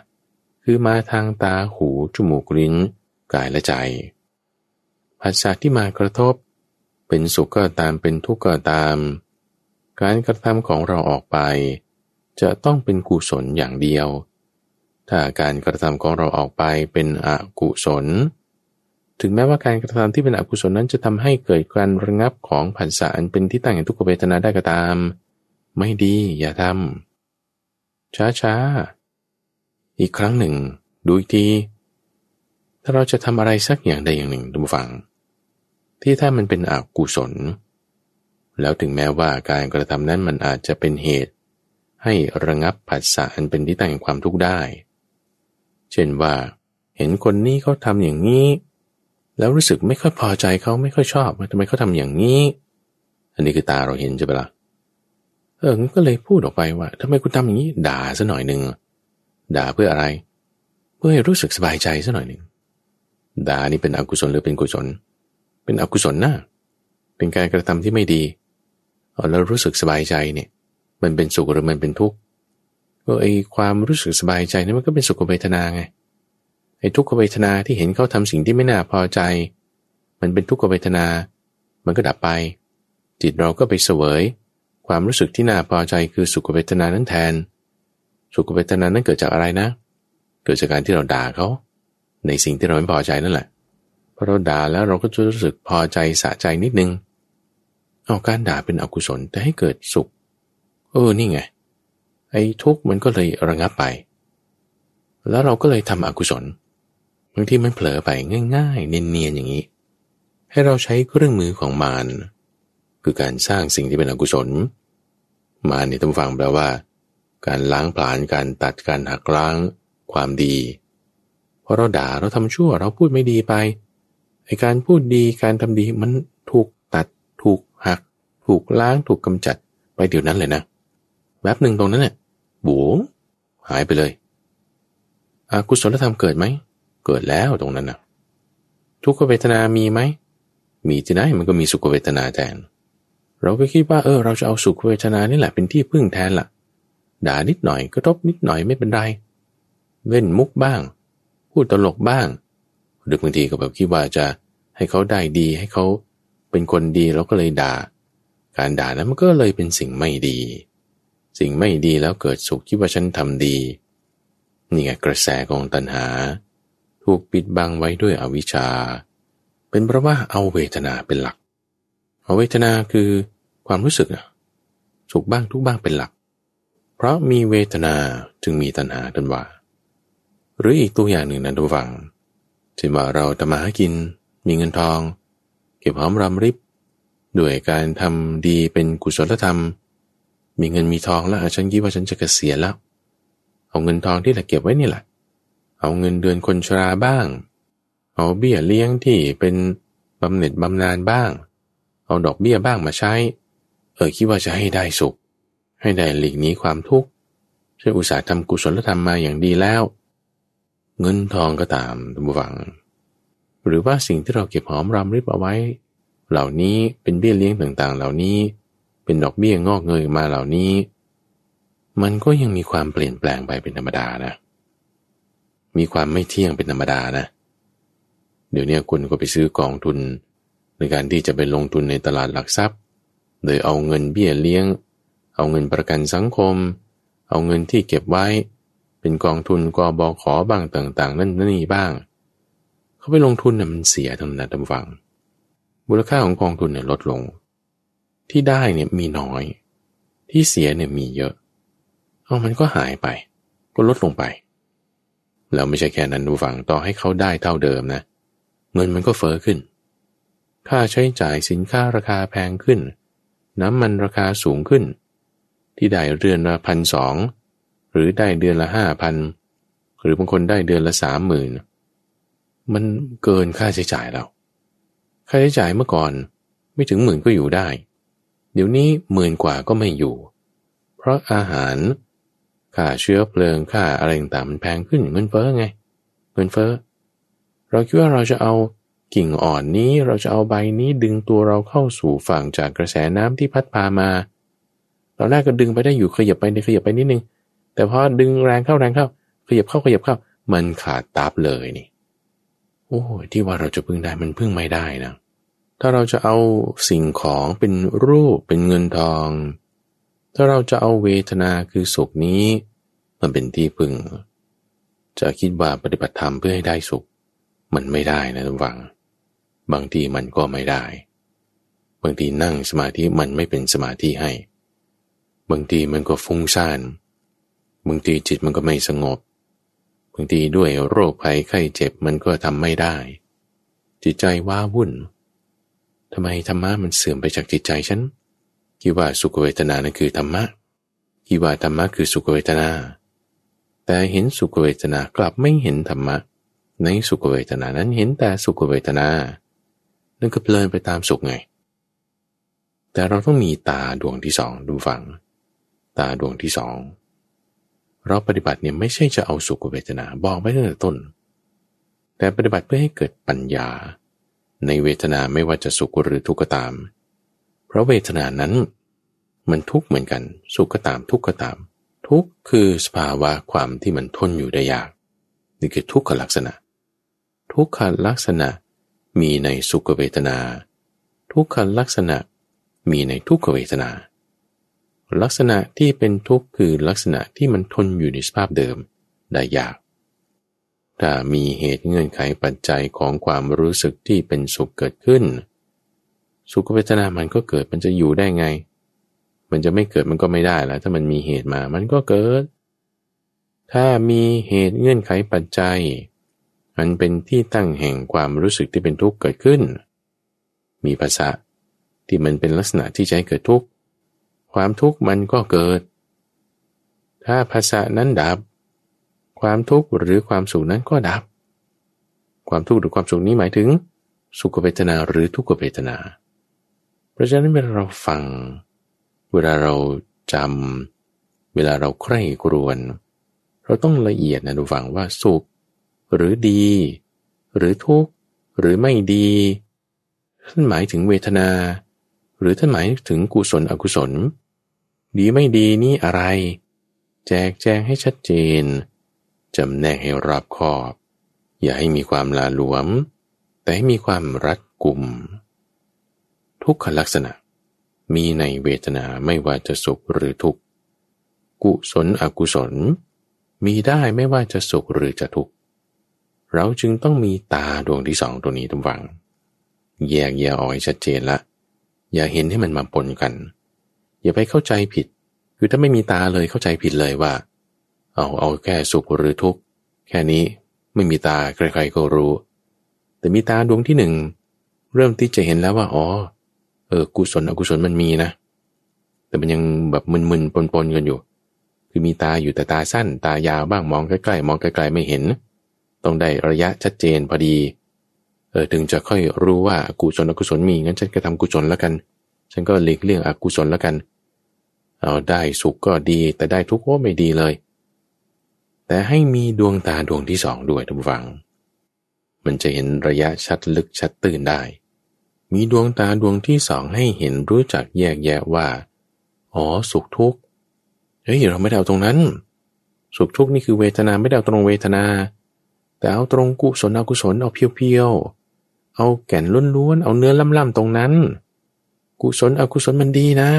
คือมาทางตาหูจมูกลิ้นกายและใจ ผัสสะที่มากระทบ เป็นสุขก็ตามเป็นทุกข์ก็ตาม การกระทำของเราออกไป จะต้องเป็นกุศลอย่างเดียว ถ้าการกระทำของเราออกไปเป็นอกุศล ถึงแม้ว่าการกระทำที่เป็นอกุศลนั้นจะทำให้เกิดการระงับของผัสสะอันเป็นที่ตั้งแห่งทุกขเวทนาได้ก็ตาม ไม่ดีอย่าทำช้าช้าอีกครั้งหนึ่ง ดูอีกทีถ้าเราจะทำอะไรสักอย่างใดอย่างหนึ่งดูฟัง ที่ถ้ามันเป็นอกุศล แล้วถึงแม้ว่าการกระทำนั้นมันอาจจะเป็นเหตุ ให้ระงับผัสสะอันเป็นที่ตั้งแห่งความทุกข์ได้ เช่นว่า เห็นคนนี้เขาทำอย่างนี้ แล้วรู้สึกไม่ค่อยพอใจเขาไม่ค่อยชอบทำไมเขาทาอย่างนี้ อันนี้คือตาเราเห็นใช่ไหมละ่ะเออก็เลยพูดออกไปว่าทำไมคุณทำอย่างนี้ ด่าซะหน่อยหนึ่งด่าเพื่ออะไร เพื่อให้รู้สึกสบายใจซะหน่อยหนึ่งด่านี่เป็นอกุศลหรือเป็นกุศล เป็นอกุศลนะเป็นการกระทำที่ไม่ดีแล้วรู้สึกสบายใจเนี่ย มันเป็นสุขหรือมันเป็นทุกข์ก็ไอความรู้สึกสบายใจนี่มันก็เป็นสุขเวทนาไงไอทุกขเวทนาที่เห็นเขาทำสิ่งที่ไม่น่าพอใจ มันเป็นทุกขเวทนา มันก็ดับไป จิตเราก็ไปเสวย ความรู้สึกที่น่าพอใจคือสุขเวทนานั้นแทน สุขเวทนานั้นเกิดจากอะไรนะ เกิดจากการที่เราด่าเขา ในสิ่งที่เราไม่พอใจนั่นแหละ เราด่าแล้วเราก็จะรู้สึกพอใจสะใจนิดนึง เอาการด่าเป็นอกุศลแต่ให้เกิดสุข เออนี่ไง ไอ้ทุกข์มันก็เลยระงับไป แล้วเราก็เลยทำอกุศลบางทีมันเผลอไปง่ายๆ เนียนๆอย่างนี้ ให้เราใช้เครื่องมือของมารคือการสร้างสิ่งที่เป็นอกุศล มารนี่ต้องฟังแปลว่า การล้างผลาญการตัดการหักล้าง ความดีพอเราด่าเราทำชั่วเราพูดไม่ดีไป ไอการพูดดีการทำดีมันถูกตัด ถูกหัก ถูกล้างถูกกำจัดไปเดี๋ยวนั้นเลยนะแวบหนึ่งตรงนั้นเนี่ยบูหายไปเลยอากุศลธรรมเกิดไหม เกิดแล้วตรงนั้นนะทุกขเวทนามีไหม มีที่ไหนมันก็มีสุขเวทนาแทน เราก็คิดว่าเออเราจะเอาสุขเวทนานี่แหละเป็นที่พึ่งแทนละ่ะ ด่านิดหน่อยกระทบนิดหน่อยไม่เป็นไร เล่นมุกบ้าง พูดตลกบ้าง หรือบางทีก็แบบคิดว่าจะให้เขาได้ดีให้เขาเป็นคนดีเราก็เลยด่า การด่านั้นมันก็เลยเป็นสิ่งไม่ดี สิ่งไม่ดีแล้วเกิดสุขคิดว่าฉันทำดี นี่ไงกระแสของตัณหา ถูกปิดบังไว้ด้วยอวิชชา เป็นเพราะว่าเอาเวทนาเป็นหลัก เอาเวทนาคือความรู้สึกอะสุขบ้างทุกบ้างเป็นหลัก เพราะมีเวทนาจึงมีตัณหาดันว่า หรืออีกตัวอย่างหนึ่งนะทุกฝัง เช่นว่าเราทำมาหากิน มีเงินทอง เก็บหอมรำริบ ด้วยการทำดีเป็นกุศลธรรม มีเงินมีทองแล้วฉันคิดว่าฉันจะเกษียณแล้ว เอาเงินทองที่เราเก็บไว้นี่แหละ เอาเงินเดือนคนชราบ้าง เอาเบี้ยเลี้ยงที่เป็นบำเหน็จบำนาญบ้าง เอาดอกเบี้ยบ้างมาใช้ เออคิดว่าจะให้ได้สุข ให้ได้หลีกหนีความทุกข์ช่วยอุตสาห์ทำกุศลธรรมมาอย่างดีแล้ว เงินทองก็ตามทุกฝัง หรือว่าสิ่งที่เราเก็บหอมรำริบเอาไว้ เหล่านี้เป็นเบี้ยเลี้ยงต่างๆ เหล่านี้เป็นดอกเบี้ยงอกเงยมาเหล่านี้ มันก็ยังมีความเปลี่ยนแปลงไปเป็นธรรมดานะ มีความไม่เที่ยงเป็นธรรมดานะ เดี๋ยวนี้คุณก็ไปซื้อกองทุน ในการที่จะไปลงทุนในตลาดหลักทรัพย์ โดยเอาเงินเบี้ยเลี้ยง เอาเงินประกันสังคม เอาเงินที่เก็บไว้ เป็นกองทุนกอบอขอบ้างต่าง ๆ นั่นนี่บ้าง เขาไปลงทุนน่ะมันเสียทั้งนั้นทำฟัง มูลค่าของกองทุนเนี่ยลดลง ที่ได้เนี่ยมีน้อย ที่เสียเนี่ยมีเยอะ เอามันก็หายไป ก็ลดลงไป แล้วไม่ใช่แค่นั้นดูฟังต่อให้เขาได้เท่าเดิมนะ เงินมันก็เฟอ้อขึ้น ค่าใช้จ่ายสินค้าราคาแพงขึ้น น้ำมันราคาสูงขึ้นที่ได้เดือนละพันสอง หรือได้เดือนละห้าพันหรือบางคนได้เดือนละสามหมื่นมันเกินค่าใช้จ่ายแล้วค่าใช้จ่ายเมื่อก่อนไม่ถึงหมื่นก็อยู่ได้ เดี๋ยวนี้หมื่นกว่าก็ไม่อยู่ เพราะอาหารค่าเชื้อเพลิงค่าอะไรต่างๆมันแพงขึ้นเงินเฟ้อไง เงินเฟ้อเราคิดว่าเราจะเอากิ่งอ่อนนี้เราจะเอาใบนี้ดึงตัวเราเข้าสู่ฝั่งจากกระแสน้ำที่พัดพามา ตอนแรกก็ดึงไปได้อยู่ขยับไปในขยับไปนิดนึง แต่พอดึงแรงเข้าแรงเข้า ขยับเข้าขยับเข้า มันขาดตับเลยนี่ โอ้ที่ว่าเราจะพึ่งได้มันพึ่งไม่ได้นะ ถ้าเราจะเอาสิ่งของเป็นรูปเป็นเงินทอง ถ้าเราจะเอาเวทนาคือสุขนี้ มันเป็นที่พึ่ง จะคิดว่าปฏิบัติธรรมเพื่อให้ได้สุข มันไม่ได้นะทุกฝัง บางทีมันก็ไม่ได้ บางทีนั่งสมาธิมันไม่เป็นสมาธิให้ บางทีมันก็ฟุ้งซ่าน บางทีจิตมันก็ไม่สงบบางทีด้วยโรคภัยไข้เจ็บมันก็ทำไม่ได้ จิตใจว้าวุ่นทำไมธรรมะมันเสื่อมไปจากจิตใจฉันคิดว่าสุขเวทนานั้นคือธรรมะคิดว่าธรรมะคือสุขเวทนา แต่เห็นสุขเวทนากลับไม่เห็นธรรมะ ในสุขเวทนานั้นเห็นแต่สุขเวทนา นั่นก็เพลินไปตามสุขไง แต่เราต้องมีตาดวงที่สองดูฟัง ตาดวงที่สอง เราปฏิบัติเนี่ยไม่ใช่จะเอาสุขเวทนาบอกไปตั้งแต่ต้น แต่ปฏิบัติเพื่อให้เกิดปัญญา ในเวทนาไม่ว่าจะสุขหรือทุกข์ก็ตาม เพราะเวทนานั้น มันทุกข์เหมือนกัน สุขก็ตามทุกข์ก็ตาม ทุกข์คือสภาวะความที่มันทนอยู่ได้ยาก นี่คือทุกขลักษณะ ทุกขลักษณะมีในสุขเวทนา ทุกขลักษณะมีในทุกขเวทนา ลักษณะที่เป็นทุกข์คือลักษณะที่มันทนอยู่ในสภาพเดิมได้ยาก ถ้ามีเหตุเงื่อนไขปัจจัยของความรู้สึกที่เป็นสุขเกิดขึ้น สุขเวทนามันก็เกิดมันจะอยู่ได้ไง มันจะไม่เกิดมันก็ไม่ได้แล้ว ถ้ามันมีเหตุมามันก็เกิด ถ้ามีเหตุเงื่อนไขปัจจัย มันเป็นที่ตั้งแห่งความรู้สึกที่เป็นทุกข์เกิดขึ้น มีภาษาที่มันเป็นลักษณะที่จะให้เกิดทุกข์ ความทุกข์มันก็เกิด ถ้าภาษานั้นดับ ความทุกข์หรือความสุขนั้นก็ดับ ความทุกข์หรือความสุขนี้หมายถึง สุขเวทนาหรือทุกขเวทนา เพราะฉะนั้นเวลาเราฟัง เวลาเราจำ เวลาเราใคร่ครวญเราต้องละเอียดนะดูฟังว่าสุข หรือดี หรือทุกข์หรือไม่ดีท่านหมายถึงเวทนา หรือท่านหมายถึงกุศลอกุศล ดีไม่ดีนี่อะไร แจกแจงให้ชัดเจน จำแนกให้รอบคอบ อย่าให้มีความลาหลวม แต่ให้มีความรัดกุม ทุกขลักษณะ มีในเวทนาไม่ว่าจะสุขหรือทุกข์ กุศลอกุศล มีได้ไม่ว่าจะสุขหรือจะทุกข์ เราจึงต้องมีตาดวงที่สองตัวนี้ทุกฝัง แยกแยะออกให้ชัดเจนละ อย่าเห็นให้มันมาปนกัน อย่าไปเข้าใจผิด คือถ้าไม่มีตาเลยเข้าใจผิดเลยว่า เอาเอาแค่สุขหรือทุกข์แค่นี้ไม่มีตาใครๆก็รู้ แต่มีตาดวงที่หนึ่งเริ่มที่จะเห็นแล้วว่า อ๋อ เออ กุศลอกุศลมันมีนะ แต่มันยังแบบมึนๆปนๆกันอยู่ คือมีตาอยู่แต่ตาสั้น ตายาวบ้างมองใกล้ๆมองไกลๆไม่เห็น ต้องได้ระยะชัดเจนพอดี เออถึงจะค่อยรู้ว่ากุศลอกุศลมีงั้นฉันก็ทำกุศลแล้วกัน ฉันก็หลีกเลี่ยงอกุศลแล้วกัน เอาได้สุขก็ดีแต่ได้ทุกข์ก็ไม่ดีเลย แต่ให้มีดวงตาดวงที่สองด้วยทุกฝัง มันจะเห็นระยะชัดลึกชัดตื่นได้ มีดวงตาดวงที่สองให้เห็นรู้จักแยกแยะว่า อ๋อสุขทุกข์เฮ้ยเราไม่ได้เอาตรงนั้น สุขทุกข์นี่คือเวทนาไม่ได้เอาตรงเวทนา แต่เอาตรงกุศลอกุศลเอาเพียวๆเอาแก่นล้วนๆเอาเนื้อล่ำๆตรงนั้น กุศลอกุศลมันดีนะ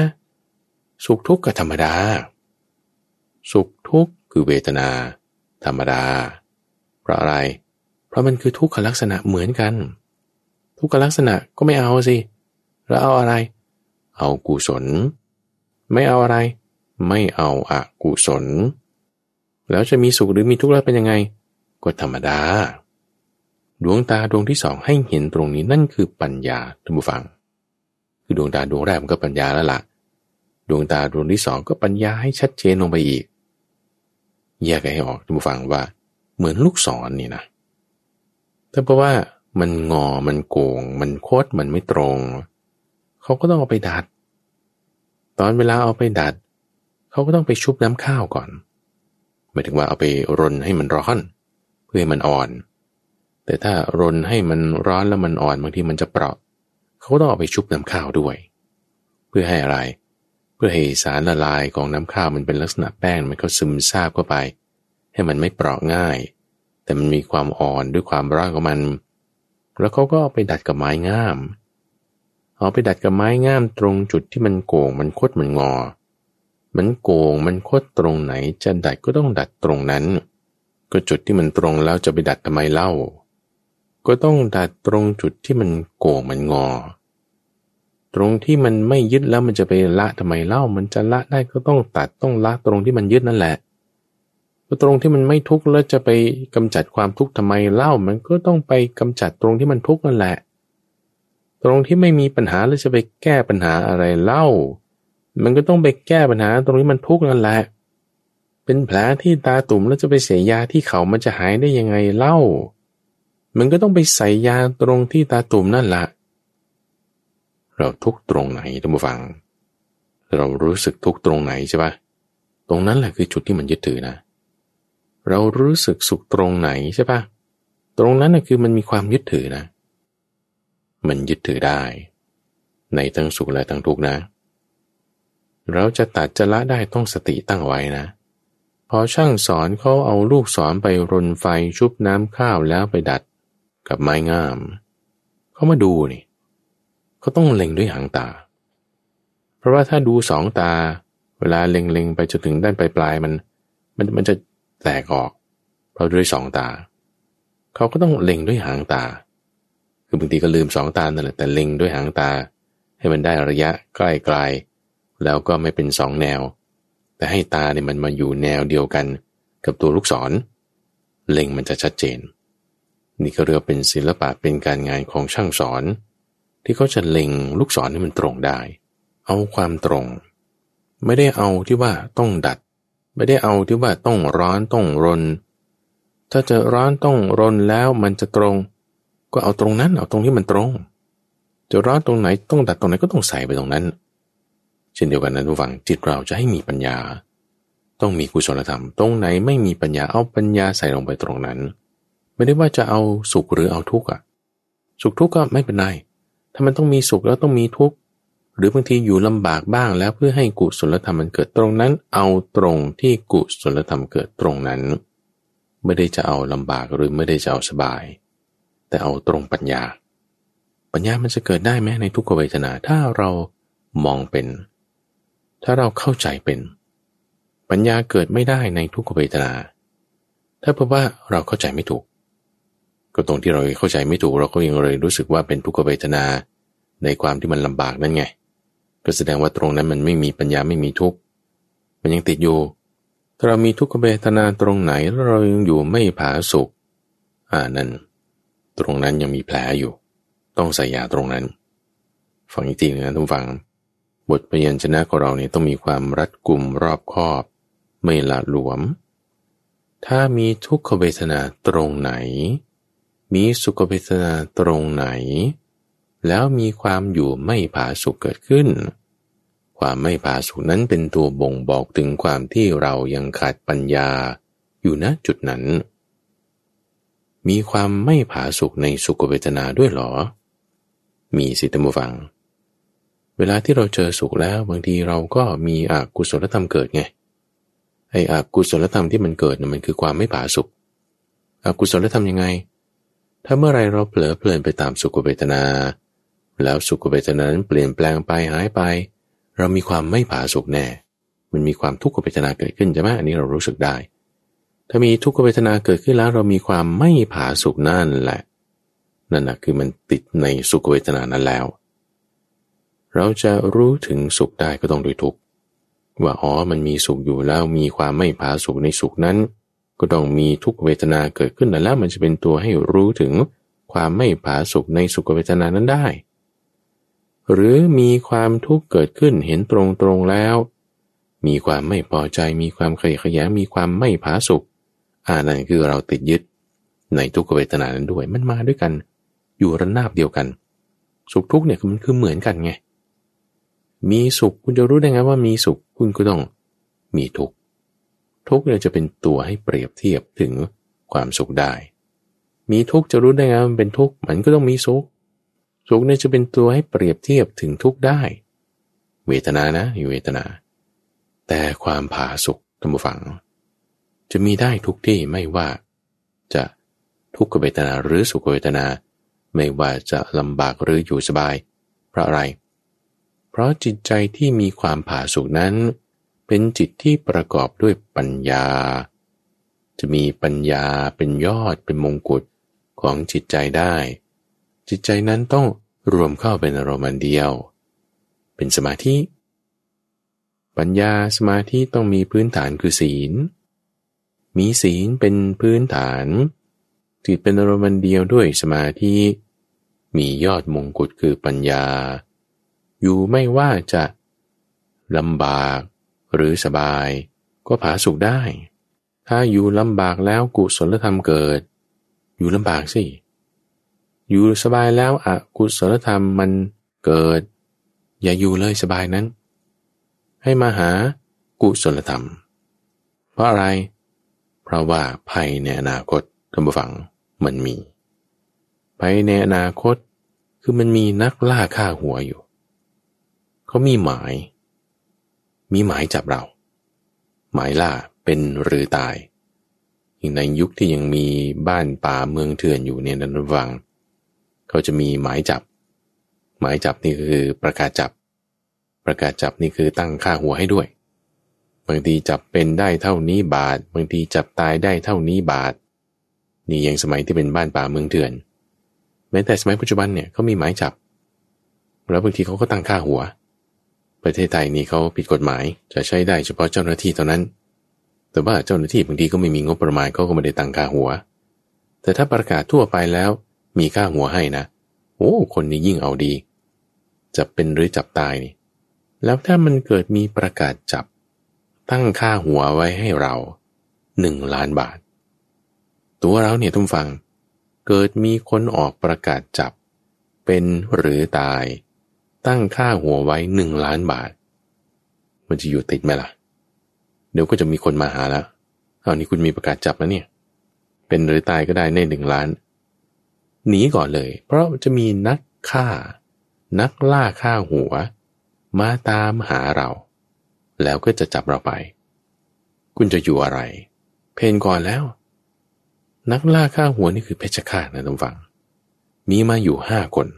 สุขทุกข์ก็ธรรมดา สุขทุกข์คือเวทนา ธรรมดา เพราะอะไร เพราะมันคือทุกขลักษณะเหมือนกัน ทุกขลักษณะก็ไม่เอาสิแล้วเอาอะไร เอากุศล ไม่เอาอะไร ไม่เอาอากุศล แล้วจะมีสุขหรือมีทุกข์แล้วเป็นยังไง ก็ธรรมดา ดวงตาดวงที่สองให้เห็นตรงนี้นั่นคือปัญญาท่านผู้ฟัง คือดวงตาดวงแรกมันก็ปัญญาแล้วละ่ะ ดวงตาดวงที่สองก็ปัญญาให้ชัดเจนลงไปอีก แยกให้ออกท่านผู้ฟังว่า เหมือนลูกศรนนี่นะแต่เพราะว่ามันงอมันโกง มันโคตรมันไม่ตรง เขาก็ต้องเอาไปดัด ตอนเวลาเอาไปดัด เขาก็ต้องไปชุบน้ำข้าวก่อนหมายถึงว่าเอาไปรนให้มันร้อน เพื่อให้มันอ่อน แต่ถ้ารนให้มันร้อนแล้วมันอ่อนบางทีมันจะเปราะ เขาก็ต้องเอาไปชุบน้ำข้าวด้วย เพื่อให้อะไรเพื่อให้สารละลายของน้ำข้าวมันเป็นลักษณะแป้งมันก็ซึมซาบเข้าไป ให้มันไม่เปราะง่าย แต่มันมีความอ่อนด้วยความร้อนของมัน แล้วเขาก็ไปดัดกับไม้งาม เอาไปดัดกับไม้งามตรงจุดที่มันโก่งมันคดมันงอ มันโก่งมันคดตรงไหนจะดัดก็ต้องดัดตรงนั้น ก็จุดที่มันตรงแล้วจะไปดัดทำไมเล่า ก็ต้องดัดตรงจุดที่มันโก่งมันงอ ตรงที่มันไม่ยึดแล้วมันจะไปละทำไมเล่า มันจะละได้ก็ต้องตัดต้องละตรงที่มันยึดนั่นแหละตรงที่มันไม่ทุกข์แล้วจะไปกำจัดความทุกข์ทำไมเล่า มันก็ต้องไปกำจัดตรงที่มันทุกข์นั่นแหละ ตรงที่ไม่มีปัญหาแล้วจะไปแก้ปัญหาอะไรเล่า มันก็ต้องไปแก้ปัญหาตรงนี้มันทุกข์นั่นแหละ เป็นแผลที่ตาตุ่มแล้วจะไปเสียยาที่เขามันจะหายได้ยังไงเล่า มันก็ต้องไปใส่ยาตรงที่ตาตุ่มนั่นแหละ เราทุกตรงไหนท่านผู้ฟัง เรารู้สึกทุกตรงไหนใช่ปะตรงนั้นแหละคือจุดที่มันยึดถือนะ เรารู้สึกสุขตรงไหนใช่ปะตรงนั้นนะคือมันมีความยึดถือนะ มันยึดถือได้ ในทั้งสุขและทั้งทุกข์นะ เราจะตัดจะละได้ต้องสติตั้งไว้นะ พอช่างสอนเขาเอาลูกสอนไปรนไฟชุบน้ำข้าวแล้วไปดัดกับไม้งาม เขามาดูนี่ เขาต้องเล็งด้วยหางตา เพราะว่าถ้าดูสองตา เวลาเล็งๆไปจนถึงด้านปลายๆมัน มันมันจะแตกออก เพราะด้วยสองตา เขาก็ต้องเล็งด้วยหางตา คือบางทีก็ลืมสองตานั่นแหละแต่เล็งด้วยหางตา ให้มันได้ระยะใกล้ๆแล้วก็ไม่เป็นสองแนว แต่ให้ตาเนี่ยมันมาอยู่แนวเดียวกันกับตัวลูกศร เล็งมันจะชัดเจน นี่ก็เรียกเป็นศิลปะเป็นการงานของช่างสอน ที่เขาจะเล็งลูกศรให้มันตรงได้ เอาความตรง ไม่ได้เอาที่ว่าต้องดัด ไม่ได้เอาที่ว่าต้องร้อนต้องรน ถ้าจะร้อนต้องรนแล้วมันจะตรง ก็เอาตรงนั้นเอาตรงที่มันตรง จะร้อนตรงไหนต้องดัดตรงไหนก็ต้องใส่ไปตรงนั้น เช่นเดียวกันนะทุกฝังจิตเราจะให้มีปัญญา ต้องมีกุศลธรรม ตรงไหนไม่มีปัญญาเอาปัญญาใส่ลงไปตรงนั้น ไม่ได้ว่าจะเอาสุขหรือเอาทุกข์อะสุขทุกข์ก็ไม่เป็นไร ถ้ามันต้องมีสุขแล้วต้องมีทุกข์หรือบางทีอยู่ลำบากบ้างแล้วเพื่อให้กุศลธรรมมันเกิดตรงนั้น เอาตรงที่กุศลธรรมเกิดตรงนั้น ไม่ได้จะเอาลำบากหรือไม่ได้จะเอาสบาย แต่เอาตรงปัญญา ปัญญามันจะเกิดได้ไหมในทุกขเวทนาถ้าเรามองเป็น ถ้าเราเข้าใจเป็น ปัญญาเกิดไม่ได้ในทุกขเวทนา ถ้าเพราะว่าเราเข้าใจไม่ถูก ก็ตรงที่เราเข้าใจไม่ถูกเราก็ยังเลยรู้สึกว่าเป็นทุกขเวทนาในความที่มันลำบากนั่นไง ก็แสดงว่าตรงนั้นมันไม่มีปัญญาไม่มีทุกข์มันยังติดอยู่ถ้าเรามีทุกขเวทนาตรงไหนแล้วเรายังอยู่ไม่ผาสุขอ่านั่น ตรงนั้นยังมีแผลอยู่ ต้องใส่ยาตรงนั้นฟังอีกทีนึงนะทุกฝัง บทพยัญชนะของเราเนี่ยต้องมีความรัดกุมรอบคอบ ไม่ละหลวม ถ้ามีทุกขเวทนาตรงไหน มีสุขเวทนาตรงไหน แล้วมีความอยู่ไม่ผาสุขเกิดขึ้น ความไม่ผาสุขนั้นเป็นตัวบ่งบอกถึงความที่เรายังขาดปัญญาอยู่ณจุดนั้น มีความไม่ผาสุกในสุขเวทนาด้วยหรอ มีสิธรรมฟัง เวลาที่เราเจอสุขแล้วบางทีเราก็มีอกุศลธรรมเกิดไงไอ้อกุศลธรรมที่มันเกิดมันคือความไม่ผาสุกอกุศลธรรมยังไง ถ้าเมื่อไรเราเผลอเพลินไปตามสุขเวทนา แล้วสุขเวทนานั้นเปลี่ยนแปลงไปหายไป เรามีความไม่ผาสุกแน่ มันมีความทุกขเวทนาเกิดขึ้นใช่ไหมอันนี้เรารู้สึกได้ ถ้ามีทุกขเวทนาเกิดขึ้นแล้ว เรามีความไม่ผาสุกนั่นแหละ นั่นนะคือมันติดในสุขเวทนานั้นแล้ว เราจะรู้ถึงสุขได้ก็ต้องดยทุกข์ว่าอ๋อมันมีสุขอยู่แล้วมีความไม่ผาสุกในสุขนั้น ก็ต้องมีทุกเวทนาเกิดขึ้นแล้วมันจะเป็นตัวให้รู้ถึงความไม่ผาสุกในสุขเวทนานั้นได้ หรือมีความทุกข์เกิดขึ้นเห็นตรงตรงแล้ว มีความไม่พอใจมีความขยขยะมีความไม่ผาสุกอ่านั่นคือเราติดยึดในทุกเวทนานั้นด้วยมันมาด้วยกัน อยู่ระนาบเดียวกัน สุขทุกข์เนี่ยมันคือเหมือนกันไงมีสุขคุณจะรู้ได้ไงว่ามีสุขคุณก็ต้อง มีทุกข์ ทุกข์เนี่ยจะเป็นตัวให้เปรียบเทียบถึงความสุขได้ มีทุกข์จะรู้ได้ไงมันเป็นทุกข์มันก็ต้องมีสุข สุขเนี่ยจะเป็นตัวให้เปรียบเทียบถึงทุกข์ได้ เวทนานะอยู่เวทนา แต่ความผาสุขท่านผู้ฟัง จะมีได้ทุกที่ไม่ว่าจะทุกขเวทนาหรือสุขเวทนา ไม่ว่าจะลำบากหรืออยู่สบาย เพราะอะไร เพราะจิตใจที่มีความผาสุกนั้น เป็นจิตที่ประกอบด้วยปัญญา จะมีปัญญาเป็นยอดเป็นมงกุฎของจิตใจได้ จิตใจนั้นต้องรวมเข้าเป็นอารมณ์เดียว เป็นสมาธิ ปัญญาสมาธิต้องมีพื้นฐานคือศีล มีศีลเป็นพื้นฐานจิตเป็นอารมณ์เดียวด้วยสมาธิ มียอดมงกุฎคือปัญญา อยู่ไม่ว่าจะลำบาก หรือสบายก็ผาสุขได้ ถ้าอยู่ลำบากแล้วกุศลธรรมเกิด อยู่ลำบากสิ อยู่สบายแล้วอกุศลธรรมมันเกิด อย่าอยู่เลยสบายนั้น ให้มาหากุศลธรรม เพราะอะไร เพราะว่าภัยในอนาคตท่านผู้ฟังมันมี ภัยในอนาคตคือมันมีนักล่าฆ่าหัวอยู่ เขามีหมาย มีหมายจับเรา หมายล่าเป็นหรือตายอย่างในยุคที่ยังมีบ้านป่าเมืองเถื่อนอยู่เนี่ยนันวัง เขาจะมีหมายจับ หมายจับนี่คือประกาศจับ ประกาศจับนี่คือตั้งค่าหัวให้ด้วย บางทีจับเป็นได้เท่านี้บาท บางทีจับตายได้เท่านี้บาท นี่ยังสมัยที่เป็นบ้านป่าเมืองเถื่อน แม้แต่สมัยปัจจุบันเนี่ยเขามีหมายจับ แล้วบางทีเขาก็ตั้งค่าหัว ประเทศไทยนี่เขาผิดกฎหมายจะใช้ได้เฉพาะเจ้าหน้าที่เท่านั้น แต่ว่าเจ้าหน้าที่บางทีก็ไม่มีงบประมาณเขาก็ไม่ได้ตังค่าหัว แต่ถ้าประกาศทั่วไปแล้วมีค่าหัวให้นะ โอ้คนนี้ยิ่งเอาดีจะเป็นหรือจับตายนี่ แล้วถ้ามันเกิดมีประกาศจับ ตั้งค่าหัวไว้ให้เราหนึ่งล้านบาท ตัวเราเนี่ยทุกฟัง เกิดมีคนออกประกาศจับ เป็นหรือตาย ตั้งค่าหัวไว้หนึ่งล้านบาท มันจะอยู่ติดไหมล่ะ เดี๋ยวก็จะมีคนมาหาแล้วเอานี่คุณมีประกาศจับแล้วเนี่ย เป็นหรือตายก็ได้ในหนึ่งล้าน หนีก่อนเลย เพราะจะมีนักฆ่า นักล่าฆ่าหัว มาตามหาเรา แล้วก็จะจับเราไป คุณจะอยู่อะไร เพนก่อนแล้ว นักล่าฆ่าหัวนี่คือเพชฌฆาตนะท่านฟัง มีมาอยู่ห้าคน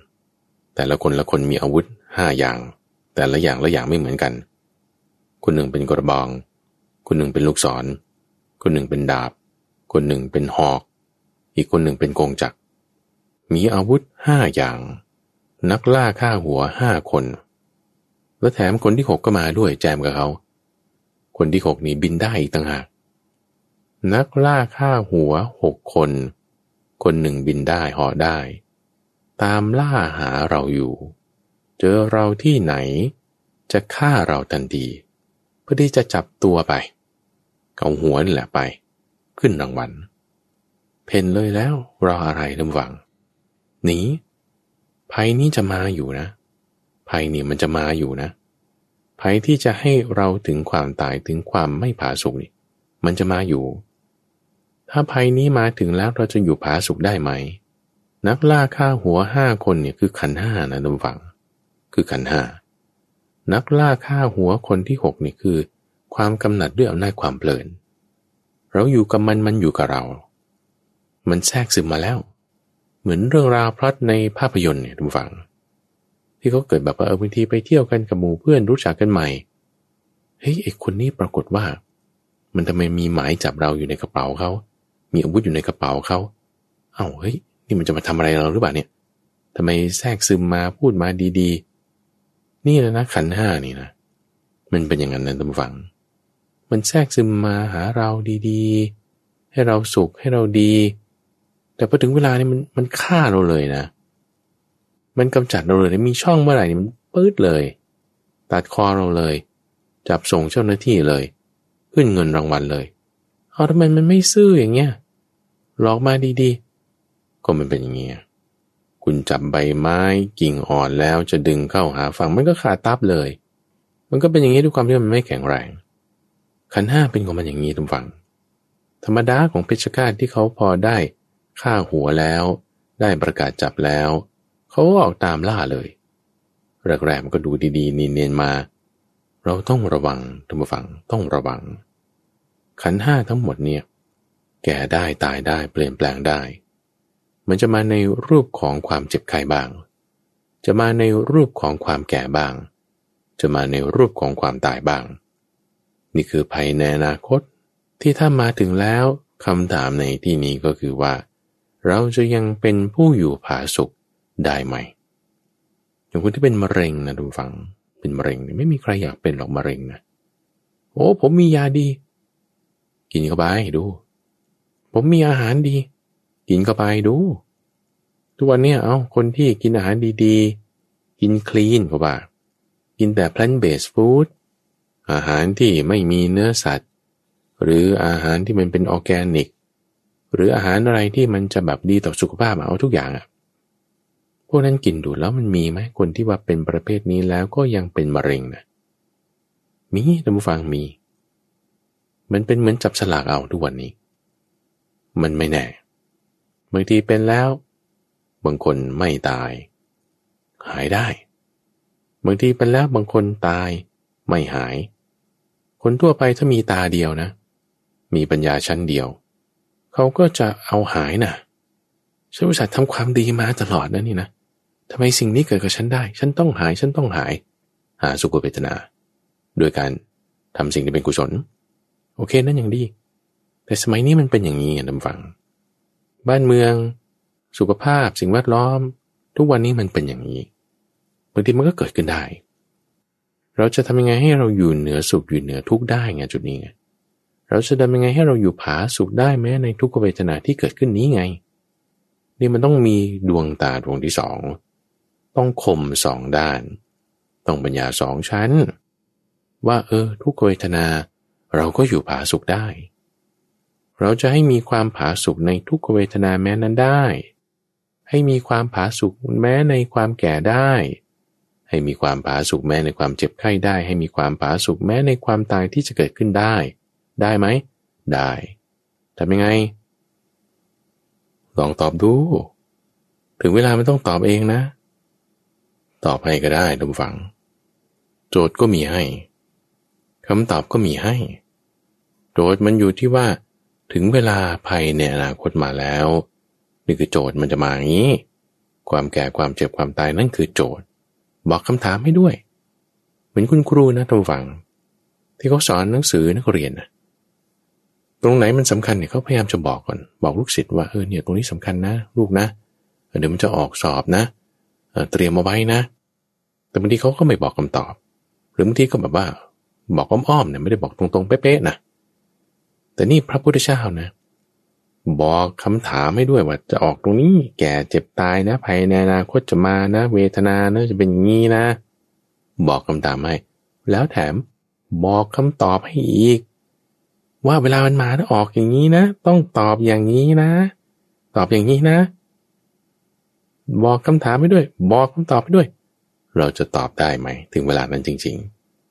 แต่ละคนละคนมีอาวุธ ห้าอย่าง แต่ละอย่างละอย่างไม่เหมือนกัน คนหนึ่งเป็นกระบอง คนหนึ่งเป็นลูกศร คนหนึ่งเป็นดาบ คนหนึ่งเป็นหอก อีกคนหนึ่งเป็นกงจักร มีอาวุธห้าอย่าง นักล่าฆ่าหัวห้าคน และแถมคนที่หกก็มาด้วยแจมกับเขา คนที่หกนี่บินได้อีกต่างหาก นักล่าฆ่าหัวหกคน คนหนึ่งบินได้ห่อได้ ตามล่าหาเราอยู่ เจอเราที่ไหน จะฆ่าเราทันทีเพื่อที่จะจับตัวไปเอาหัวนี่แหละไป ขึ้นรางวัลเพนเลยแล้วรออะไรลำวังหนีภัยนี้จะมาอยู่นะ ภัยนี่มันจะมาอยู่นะ ภัยที่จะให้เราถึงความตายถึงความไม่ผาสุกนี่ มันจะมาอยู่ ถ้าภัยนี้มาถึงแล้วเราจะอยู่ผาสุกได้ไหม นักล่าฆ่าหัวห้าคนเนี่ยคือขันห้านะลำวัง คือขันห้านักล่าฆ่าหัวคนที่หกนี่คือ ความกำหนัดด้วยอำนาจความเพลิน เราอยู่กับมันมันอยู่กับเรา มันแทรกซึมมาแล้ว เหมือนเรื่องราวพล็อตในภาพยนตร์เนี่ยทุกฝัง ที่เขาเกิดแบบว่าเออบางทีไปเที่ยวกันกับหมู่เพื่อนรู้จักกันใหม่เฮ้ยไอ้คนนี้ปรากฏว่า มันทำไมมีหมายจับเราอยู่ในกระเป๋าเขามีอาวุธอยู่ในกระเป๋าเขาเอา้าเฮ้ยนี่มันจะมาทำอะไรเราหรือเปล่าเนี่ยทำไมแทรกซึมมาพูดมาดีๆ นี่นะนะขันห้านี่นะ มันเป็นอย่างนั้นนะท่านฟัง มันแทรกซึมมาหาเราดีๆ ให้เราสุขให้เราดี แต่พอถึงเวลานี่มันมันฆ่าเราเลยนะ มันกำจัดเราเลยมีช่องเมื่อไหร่มันปื๊ดเลย ตัดคอเราเลย จับส่งเจ้าหน้าที่เลย ขึ้นเงินรางวัลเลยเอาทำไมมันไม่ซื่ออย่างเงี้ยหลอกมาดีๆ ก็มันเป็นอย่างเงี้ย คุณจับใบไม้กิ่งอ่อนแล้วจะดึงเข้าหาฝั่งมันก็ขาดตับเลย มันก็เป็นอย่างนี้ด้วยความที่มันไม่แข็งแรง ขันห้าเป็นของมันอย่างนี้ทุกฝั่งธรรมดาของเพชฌฆาตที่เขาพอได้ฆ่าหัวแล้ว ได้ประกาศจับแล้ว เขาก็ออกตามล่าเลยแรกๆมันก็ดูดีๆ นีเนียนมา เราต้องระวังทุกฝั่งต้องระวัง ขันห้าทั้งหมดเนี่ย แก่ได้ตายได้เปลี่ยนแปลงได้ มันจะมาในรูปของความเจ็บไข้บ้าง จะมาในรูปของความแก่บ้าง จะมาในรูปของความตายบ้าง นี่คือภัยในอนาคตที่ถ้ามาถึงแล้วคำถามในที่นี้ก็คือว่า เราจะยังเป็นผู้อยู่ผาสุขได้ไหมอย่างคนที่เป็นมะเร็งนะทุกฝัง เป็นมะเร็งไม่มีใครอยากเป็นหรอกมะเร็งนะโอ้ผมมียาดี กินเข้าไปดู ผมมีอาหารดี กินเข้าไปดู ทุกวันนี้เอาคนที่กินอาหารดีๆ กินคลีนก็ว่า กินแต่ plant based food อาหารที่ไม่มีเนื้อสัตว์ หรืออาหารที่มันเป็นออร์แกนิก หรืออาหารอะไรที่มันจะแบบดีต่อสุขภาพเอาทุกอย่างอะพวกนั้นกินดูแล้วมันมีไหมคนที่ว่าเป็นประเภทนี้แล้วก็ยังเป็นมะเร็งนะมีท่านผู้ฟังมี มันเป็นเหมือนจับสลากเอาทุกวันนี้ มันไม่แน่ บางทีเป็นแล้ว บางคนไม่ตาย หายได้ บางทีเป็นแล้วบางคนตาย ไม่หาย คนทั่วไปถ้ามีตาเดียวนะ มีปัญญาชั้นเดียว เขาก็จะเอาหายนะฉันอุตส่าห์ทำความดีมาตลอดนะนี่นะทำไมสิ่งนี้เกิดกับฉันได้ ฉันต้องหาย ฉันต้องหาย หาสุขเวทนา โดยการทำสิ่งที่เป็นกุศล โอเคนั่นอย่างดี แต่สมัยนี้มันเป็นอย่างนี้นะท่านฟัง บ้านเมือง สุขภาพ สิ่งแวดล้อม ทุกวันนี้มันเป็นอย่างนี้บางทีมันก็เกิดขึ้นได้ เราจะทำยังไงให้เราอยู่เหนือสุขอยู่เหนือทุกข์ได้ไงจุดนี้ไงเราจะทำยังไงให้เราอยู่ผาสุขได้แม้ในทุกขเวทนาที่เกิดขึ้นนี้ไง นี่มันต้องมีดวงตาดวงที่สองต้องคมสองด้าน ต้องปัญญาสองชั้น ว่าเออ ทุกขเวทนาเราก็อยู่ผาสุขได้ เราจะให้มีความผาสุกในทุกเวทนาแม้นั้นได้ ให้มีความผาสุกแม้ในความแก่ได้ ให้มีความผาสุกแม้ในความเจ็บไข้ได้ ให้มีความผาสุกแม้ในความตายที่จะเกิดขึ้นได้ ได้ไหม ได้ทำยังไง ลองตอบดู ถึงเวลาไม่ต้องตอบเองนะ ตอบให้ก็ได้ทุกฝัง โจทย์ก็มีให้คำตอบก็มีให้ โจทย์มันอยู่ที่ว่า ถึงเวลาภัยในอนาคตมาแล้ว นี่คือโจทย์มันจะมาอย่างนี้ ความแก่ความเจ็บความตายนั่นคือโจทย์ บอกคำถามให้ด้วย เหมือนคุณครูนะท่านฟัง ที่เขาสอนหนังสือนักเรียนนะตรงไหนมันสำคัญเนี่ยเขาพยายามจะบอกก่อน บอกลูกศิษย์ว่าเออเนี่ยตรงนี้สำคัญนะ ลูกนะเดี๋ยวมันจะออกสอบนะเตรียมมาไว้นะ แต่บางทีเขาก็ไม่บอกคำตอบ หรือบางทีก็แบบว่า บอกอ้อมๆเนี่ยไม่ได้บอกตรงๆเป๊ะๆนะ แต่นี่พระพุทธเจ้านะบอกคำถามให้ด้วยว่าจะออกตรงนี้แก่เจ็บตายนะภัยในอนาคตจะมานะ เวทนานะจะเป็นงี้นะ บอกคำถามให้ แล้วแถมบอกคำตอบให้อีก ว่าเวลามันมาถ้าออกอย่างนี้นะ ต้องตอบอย่างนี้นะ ตอบอย่างนี้นะ บอกคำถามให้ด้วย บอกคำตอบให้ด้วย เราจะตอบได้ไหม ถึงเวลานั้นจริง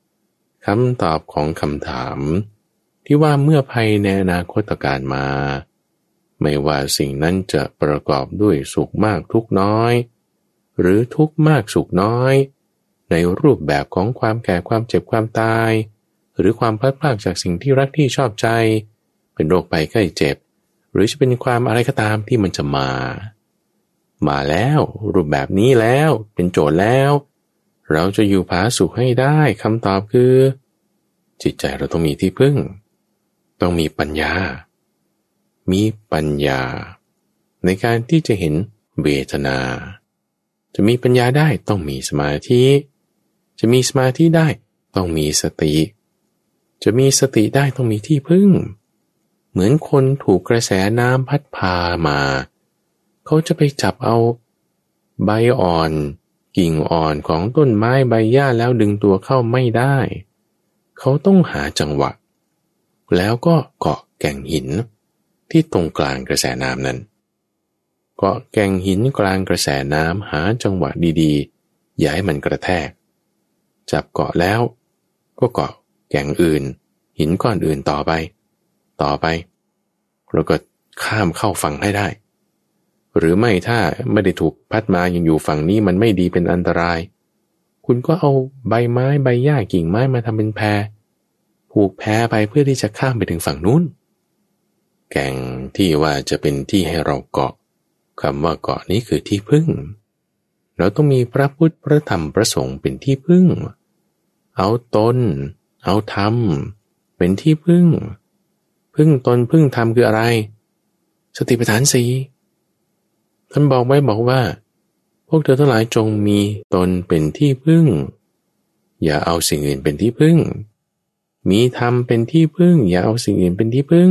ๆคำตอบของคำถาม ที่ว่าเมื่อภัยในอนาคตการมา ไม่ว่าสิ่งนั้นจะประกอบด้วยสุขมากทุกน้อย หรือทุกมากสุขน้อย ในรูปแบบของความแก่ความเจ็บความตาย หรือความพลัดพรากจากสิ่งที่รักที่ชอบใจ เป็นโรคไปใกล้เจ็บ หรือจะเป็นความอะไรก็ตามที่มันจะมา มาแล้วรูปแบบนี้แล้วเป็นโจทย์แล้ว เราจะอยู่ผาสุขให้ได้คำตอบคือ จิตใจเราต้องมีที่พึ่ง ต้องมีปัญญา มีปัญญา ในการที่จะเห็นเวทนา จะมีปัญญาได้ต้องมีสมาธิ จะมีสมาธิได้ต้องมีสติ จะมีสติได้ต้องมีที่พึ่ง เหมือนคนถูกกระแสน้ำพัดพามา เขาจะไปจับเอาใบอ่อน กิ่งอ่อนของต้นไม้ใบหญ้าแล้วดึงตัวเข้าไม่ได้ เขาต้องหาจังหวะ แล้วก็เกาะแก่งหินที่ตรงกลางกระแสน้ำนั้น เกาะแก่งหินกลางกระแสน้ำหาจังหวะดีๆ อย่าให้มันกระแทก จับเกาะแล้ว ก็เกาะแก่งอื่น หินก้อนอื่นต่อไป ต่อไปแล้วก็ข้ามเข้าฝั่งให้ได้ หรือไม่ถ้าไม่ได้ถูกพัดมายังอยู่ฝั่งนี้มันไม่ดีเป็นอันตราย คุณก็เอาใบไม้ใบหญ้ากิ่งไม้มาทำเป็นแพร ผูกแพไปเพื่อที่จะข้ามไปถึงฝั่งนู้น แก่งที่ว่าจะเป็นที่ให้เราเกาะคำว่าเกาะนี้คือที่พึ่ง เราต้องมีพระพุทธพระธรรมพระสงฆ์เป็นที่พึ่ง เอาตน เอาธรรม เป็นที่พึ่ง พึ่งตนพึ่งธรรมคืออะไร สติปัฏฐานสีท่านบอกไว้บอกว่า พวกเธอทั้งหลายจงมีตนเป็นที่พึ่ง อย่าเอาสิ่งอื่นเป็นที่พึ่ง มีธรรมเป็นที่พึ่ง อย่าเอาสิ่งอื่นเป็นที่พึ่ง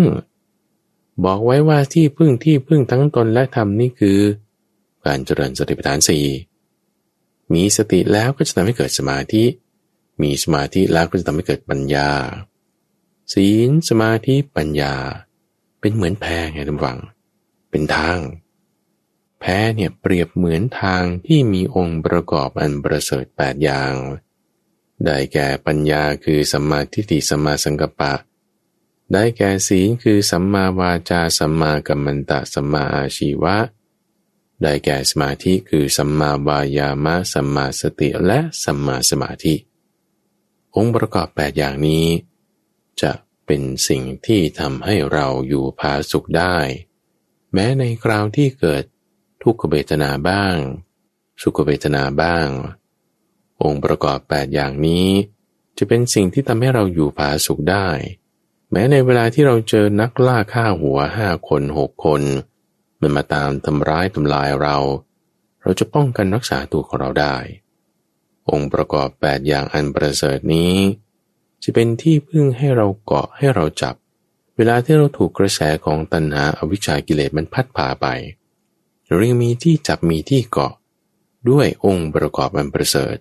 บอกไว้ว่าที่พึ่งที่พึ่งทั้งตนและธรรมนี่คือ การเจริญสติปัฏฐานสี่มีสติแล้วก็จะทำให้เกิดสมาธิ มีสมาธิแล้วก็จะทำให้เกิดปัญญา ศีลสมาธิปัญญา เป็นเหมือนแพงไงท่านฟัง เป็นทาง แพ้เนี่ยเปรียบเหมือนทางที่มีองค์ประกอบอันประเสริฐแปดอย่าง ได้แก่ปัญญาคือสัมมาทิฏฐิสัมมาสังกัปปะ ได้แก่ศีลคือสัมมาวาจาสัมมากัมมันตะสัมมาอาชีวะ ได้แก่สมาธิคือสัมมาวายามะสัมมาสติและสัมมาสมาธิ องค์ประกอบแปดอย่างนี้ จะเป็นสิ่งที่ทำให้เราอยู่พาสุขได้ แม้ในคราวที่เกิดทุกขเวทนาบ้าง สุขเวทนาบ้าง องค์ประกอบแปดอย่างนี้ จะเป็นสิ่งที่ทำให้เราอยู่ผาสุขได้ แม้ในเวลาที่เราเจอนักล่าฆ่าหัวห้าคนหกคน มันมาตามทำร้ายทำลายเรา เราจะป้องกันรักษาตัวของเราได้ องค์ประกอบแปดอย่างอันประเสริฐนี้ จะเป็นที่พึ่งให้เราเกาะให้เราจับ เวลาที่เราถูกกระแสของตัณหาอวิชชากิเลสมันพัดพาไปเรายังมีที่จับมีที่เกาะ ด้วยองค์ประกอบอันประเสริฐ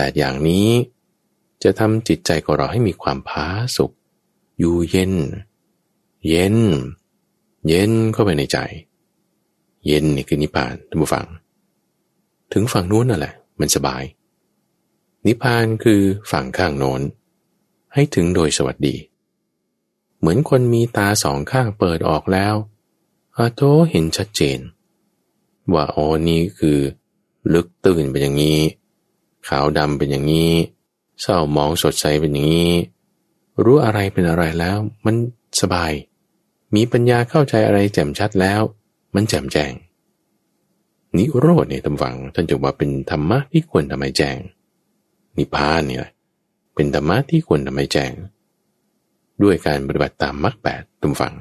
แปดอย่างนี้ จะทำจิตใจของเราให้มีความผาสุกอยู่เย็น เย็น เย็นเข้าไปในใจ เย็นนี่คือนิพพานท่านผู้ฟัง ถึงฝั่งนู้นนั่นแหละ มันสบาย นิพพานคือฝั่งข้างโน้น ให้ถึงโดยสวัสดี เหมือนคนมีตาสองข้างเปิดออกแล้วอาโตเห็นชัดเจน ว่าอ๋อนี่คือ ลึกตื่นเป็นอย่างนี้ ขาวดำเป็นอย่างนี้ เศร้ามองสดใสเป็นอย่างนี้ รู้อะไรเป็นอะไรแล้ว มันสบาย มีปัญญาเข้าใจอะไรแจ่มชัดแล้ว มันแจ่มแจ้งนิโรธเนี่ยตำฝังท่านจะว่าเป็นธรรมะที่ควรทำให้แจ้ง นิพพานเนี่ยเป็นธรรมะที่ควรทำให้แจ้ง ด้วยการปฏิบัติตามมรรคแปดตำฝัง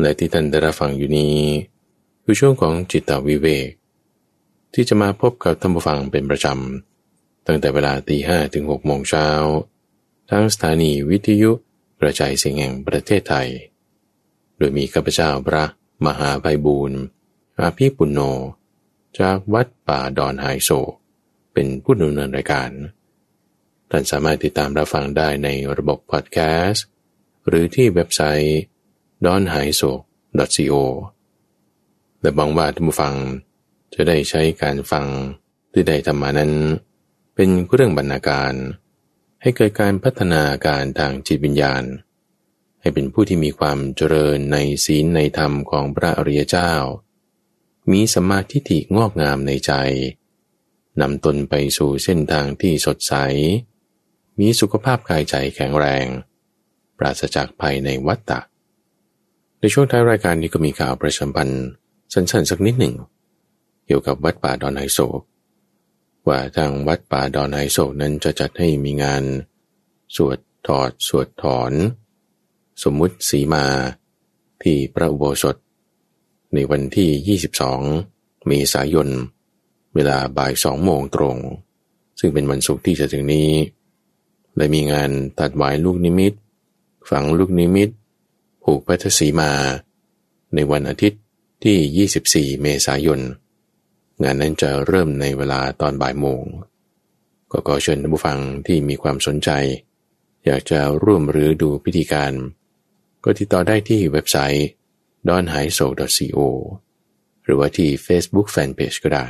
และที่ท่านได้รับฟังอยู่นี้คือช่วงของจิตตวิเวก ที่จะมาพบกับท่านผู้ฟังเป็นประจำ ตั้งแต่เวลาตีห้ถึงหกโมงเช้าทั้งสถานีวิทยุกระจายเสียงแห่งประเทศไทย โดยมีข้าพเจ้าพระมหาไพบูรณ์อาภีปุณโญจากวัดป่าดอนไฮโซ เป็นผู้ดำเนินรายการ ท่านสามารถติดตามรับฟังได้ในระบบพอดแคสต์ หรือที่เว็บไซต์ d o n h a i s o co และบังว่าท่านผู้ฟัง จะได้ใช้การฟังที่ได้ธรรมานั้น เป็นเรื่องบรรณาการ ให้เกิดการพัฒนาการทางจิตวิญญาณ ให้เป็นผู้ที่มีความเจริญในศีลในธรรมของพระอริยเจ้า มีสมาธิฐิงอกงามในใจนำตนไปสู่เส้นทางที่สดใส มีสุขภาพกายใจแข็งแรง ปราศจากภัยในวัฏฏะในช่วงท้ายรายการนี้ก็มีข่าวประชาพันธ์สั้นๆสักนิดหนึ่ง เกี่ยวกับวัดป่าดอนไฮโศก ว่าทางวัดป่าดอนไฮโศกนั้นจะจัดให้มีงาน สวดถอดสวดถอน สมมุติสีมา ที่พระอุโบสถ ในวันที่ 22 เมษายน เวลาบ่ายสองโมงตรง ซึ่งเป็นวันศุกร์ที่จะถึงนี้ และมีงานตัดหวายลูกนิมิต ฝังลูกนิมิต ผูกพัทสีมา ในวันอาทิตย์ที่ 24 เมษายน งานนั้นจะเริ่มในเวลาตอนบ่ายโมง ก็ขอเชิญท่านผู้ฟังที่มีความสนใจ อยากจะร่วมหรือดูพิธีการ ก็ติดต่อได้ที่เว็บไซต์ d o n h a i s o co หรือว่าที่ Facebook Fanpage ก็ได้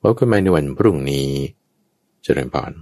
พบกันใหม่ในวันพรุ่งนี้ เจริญพร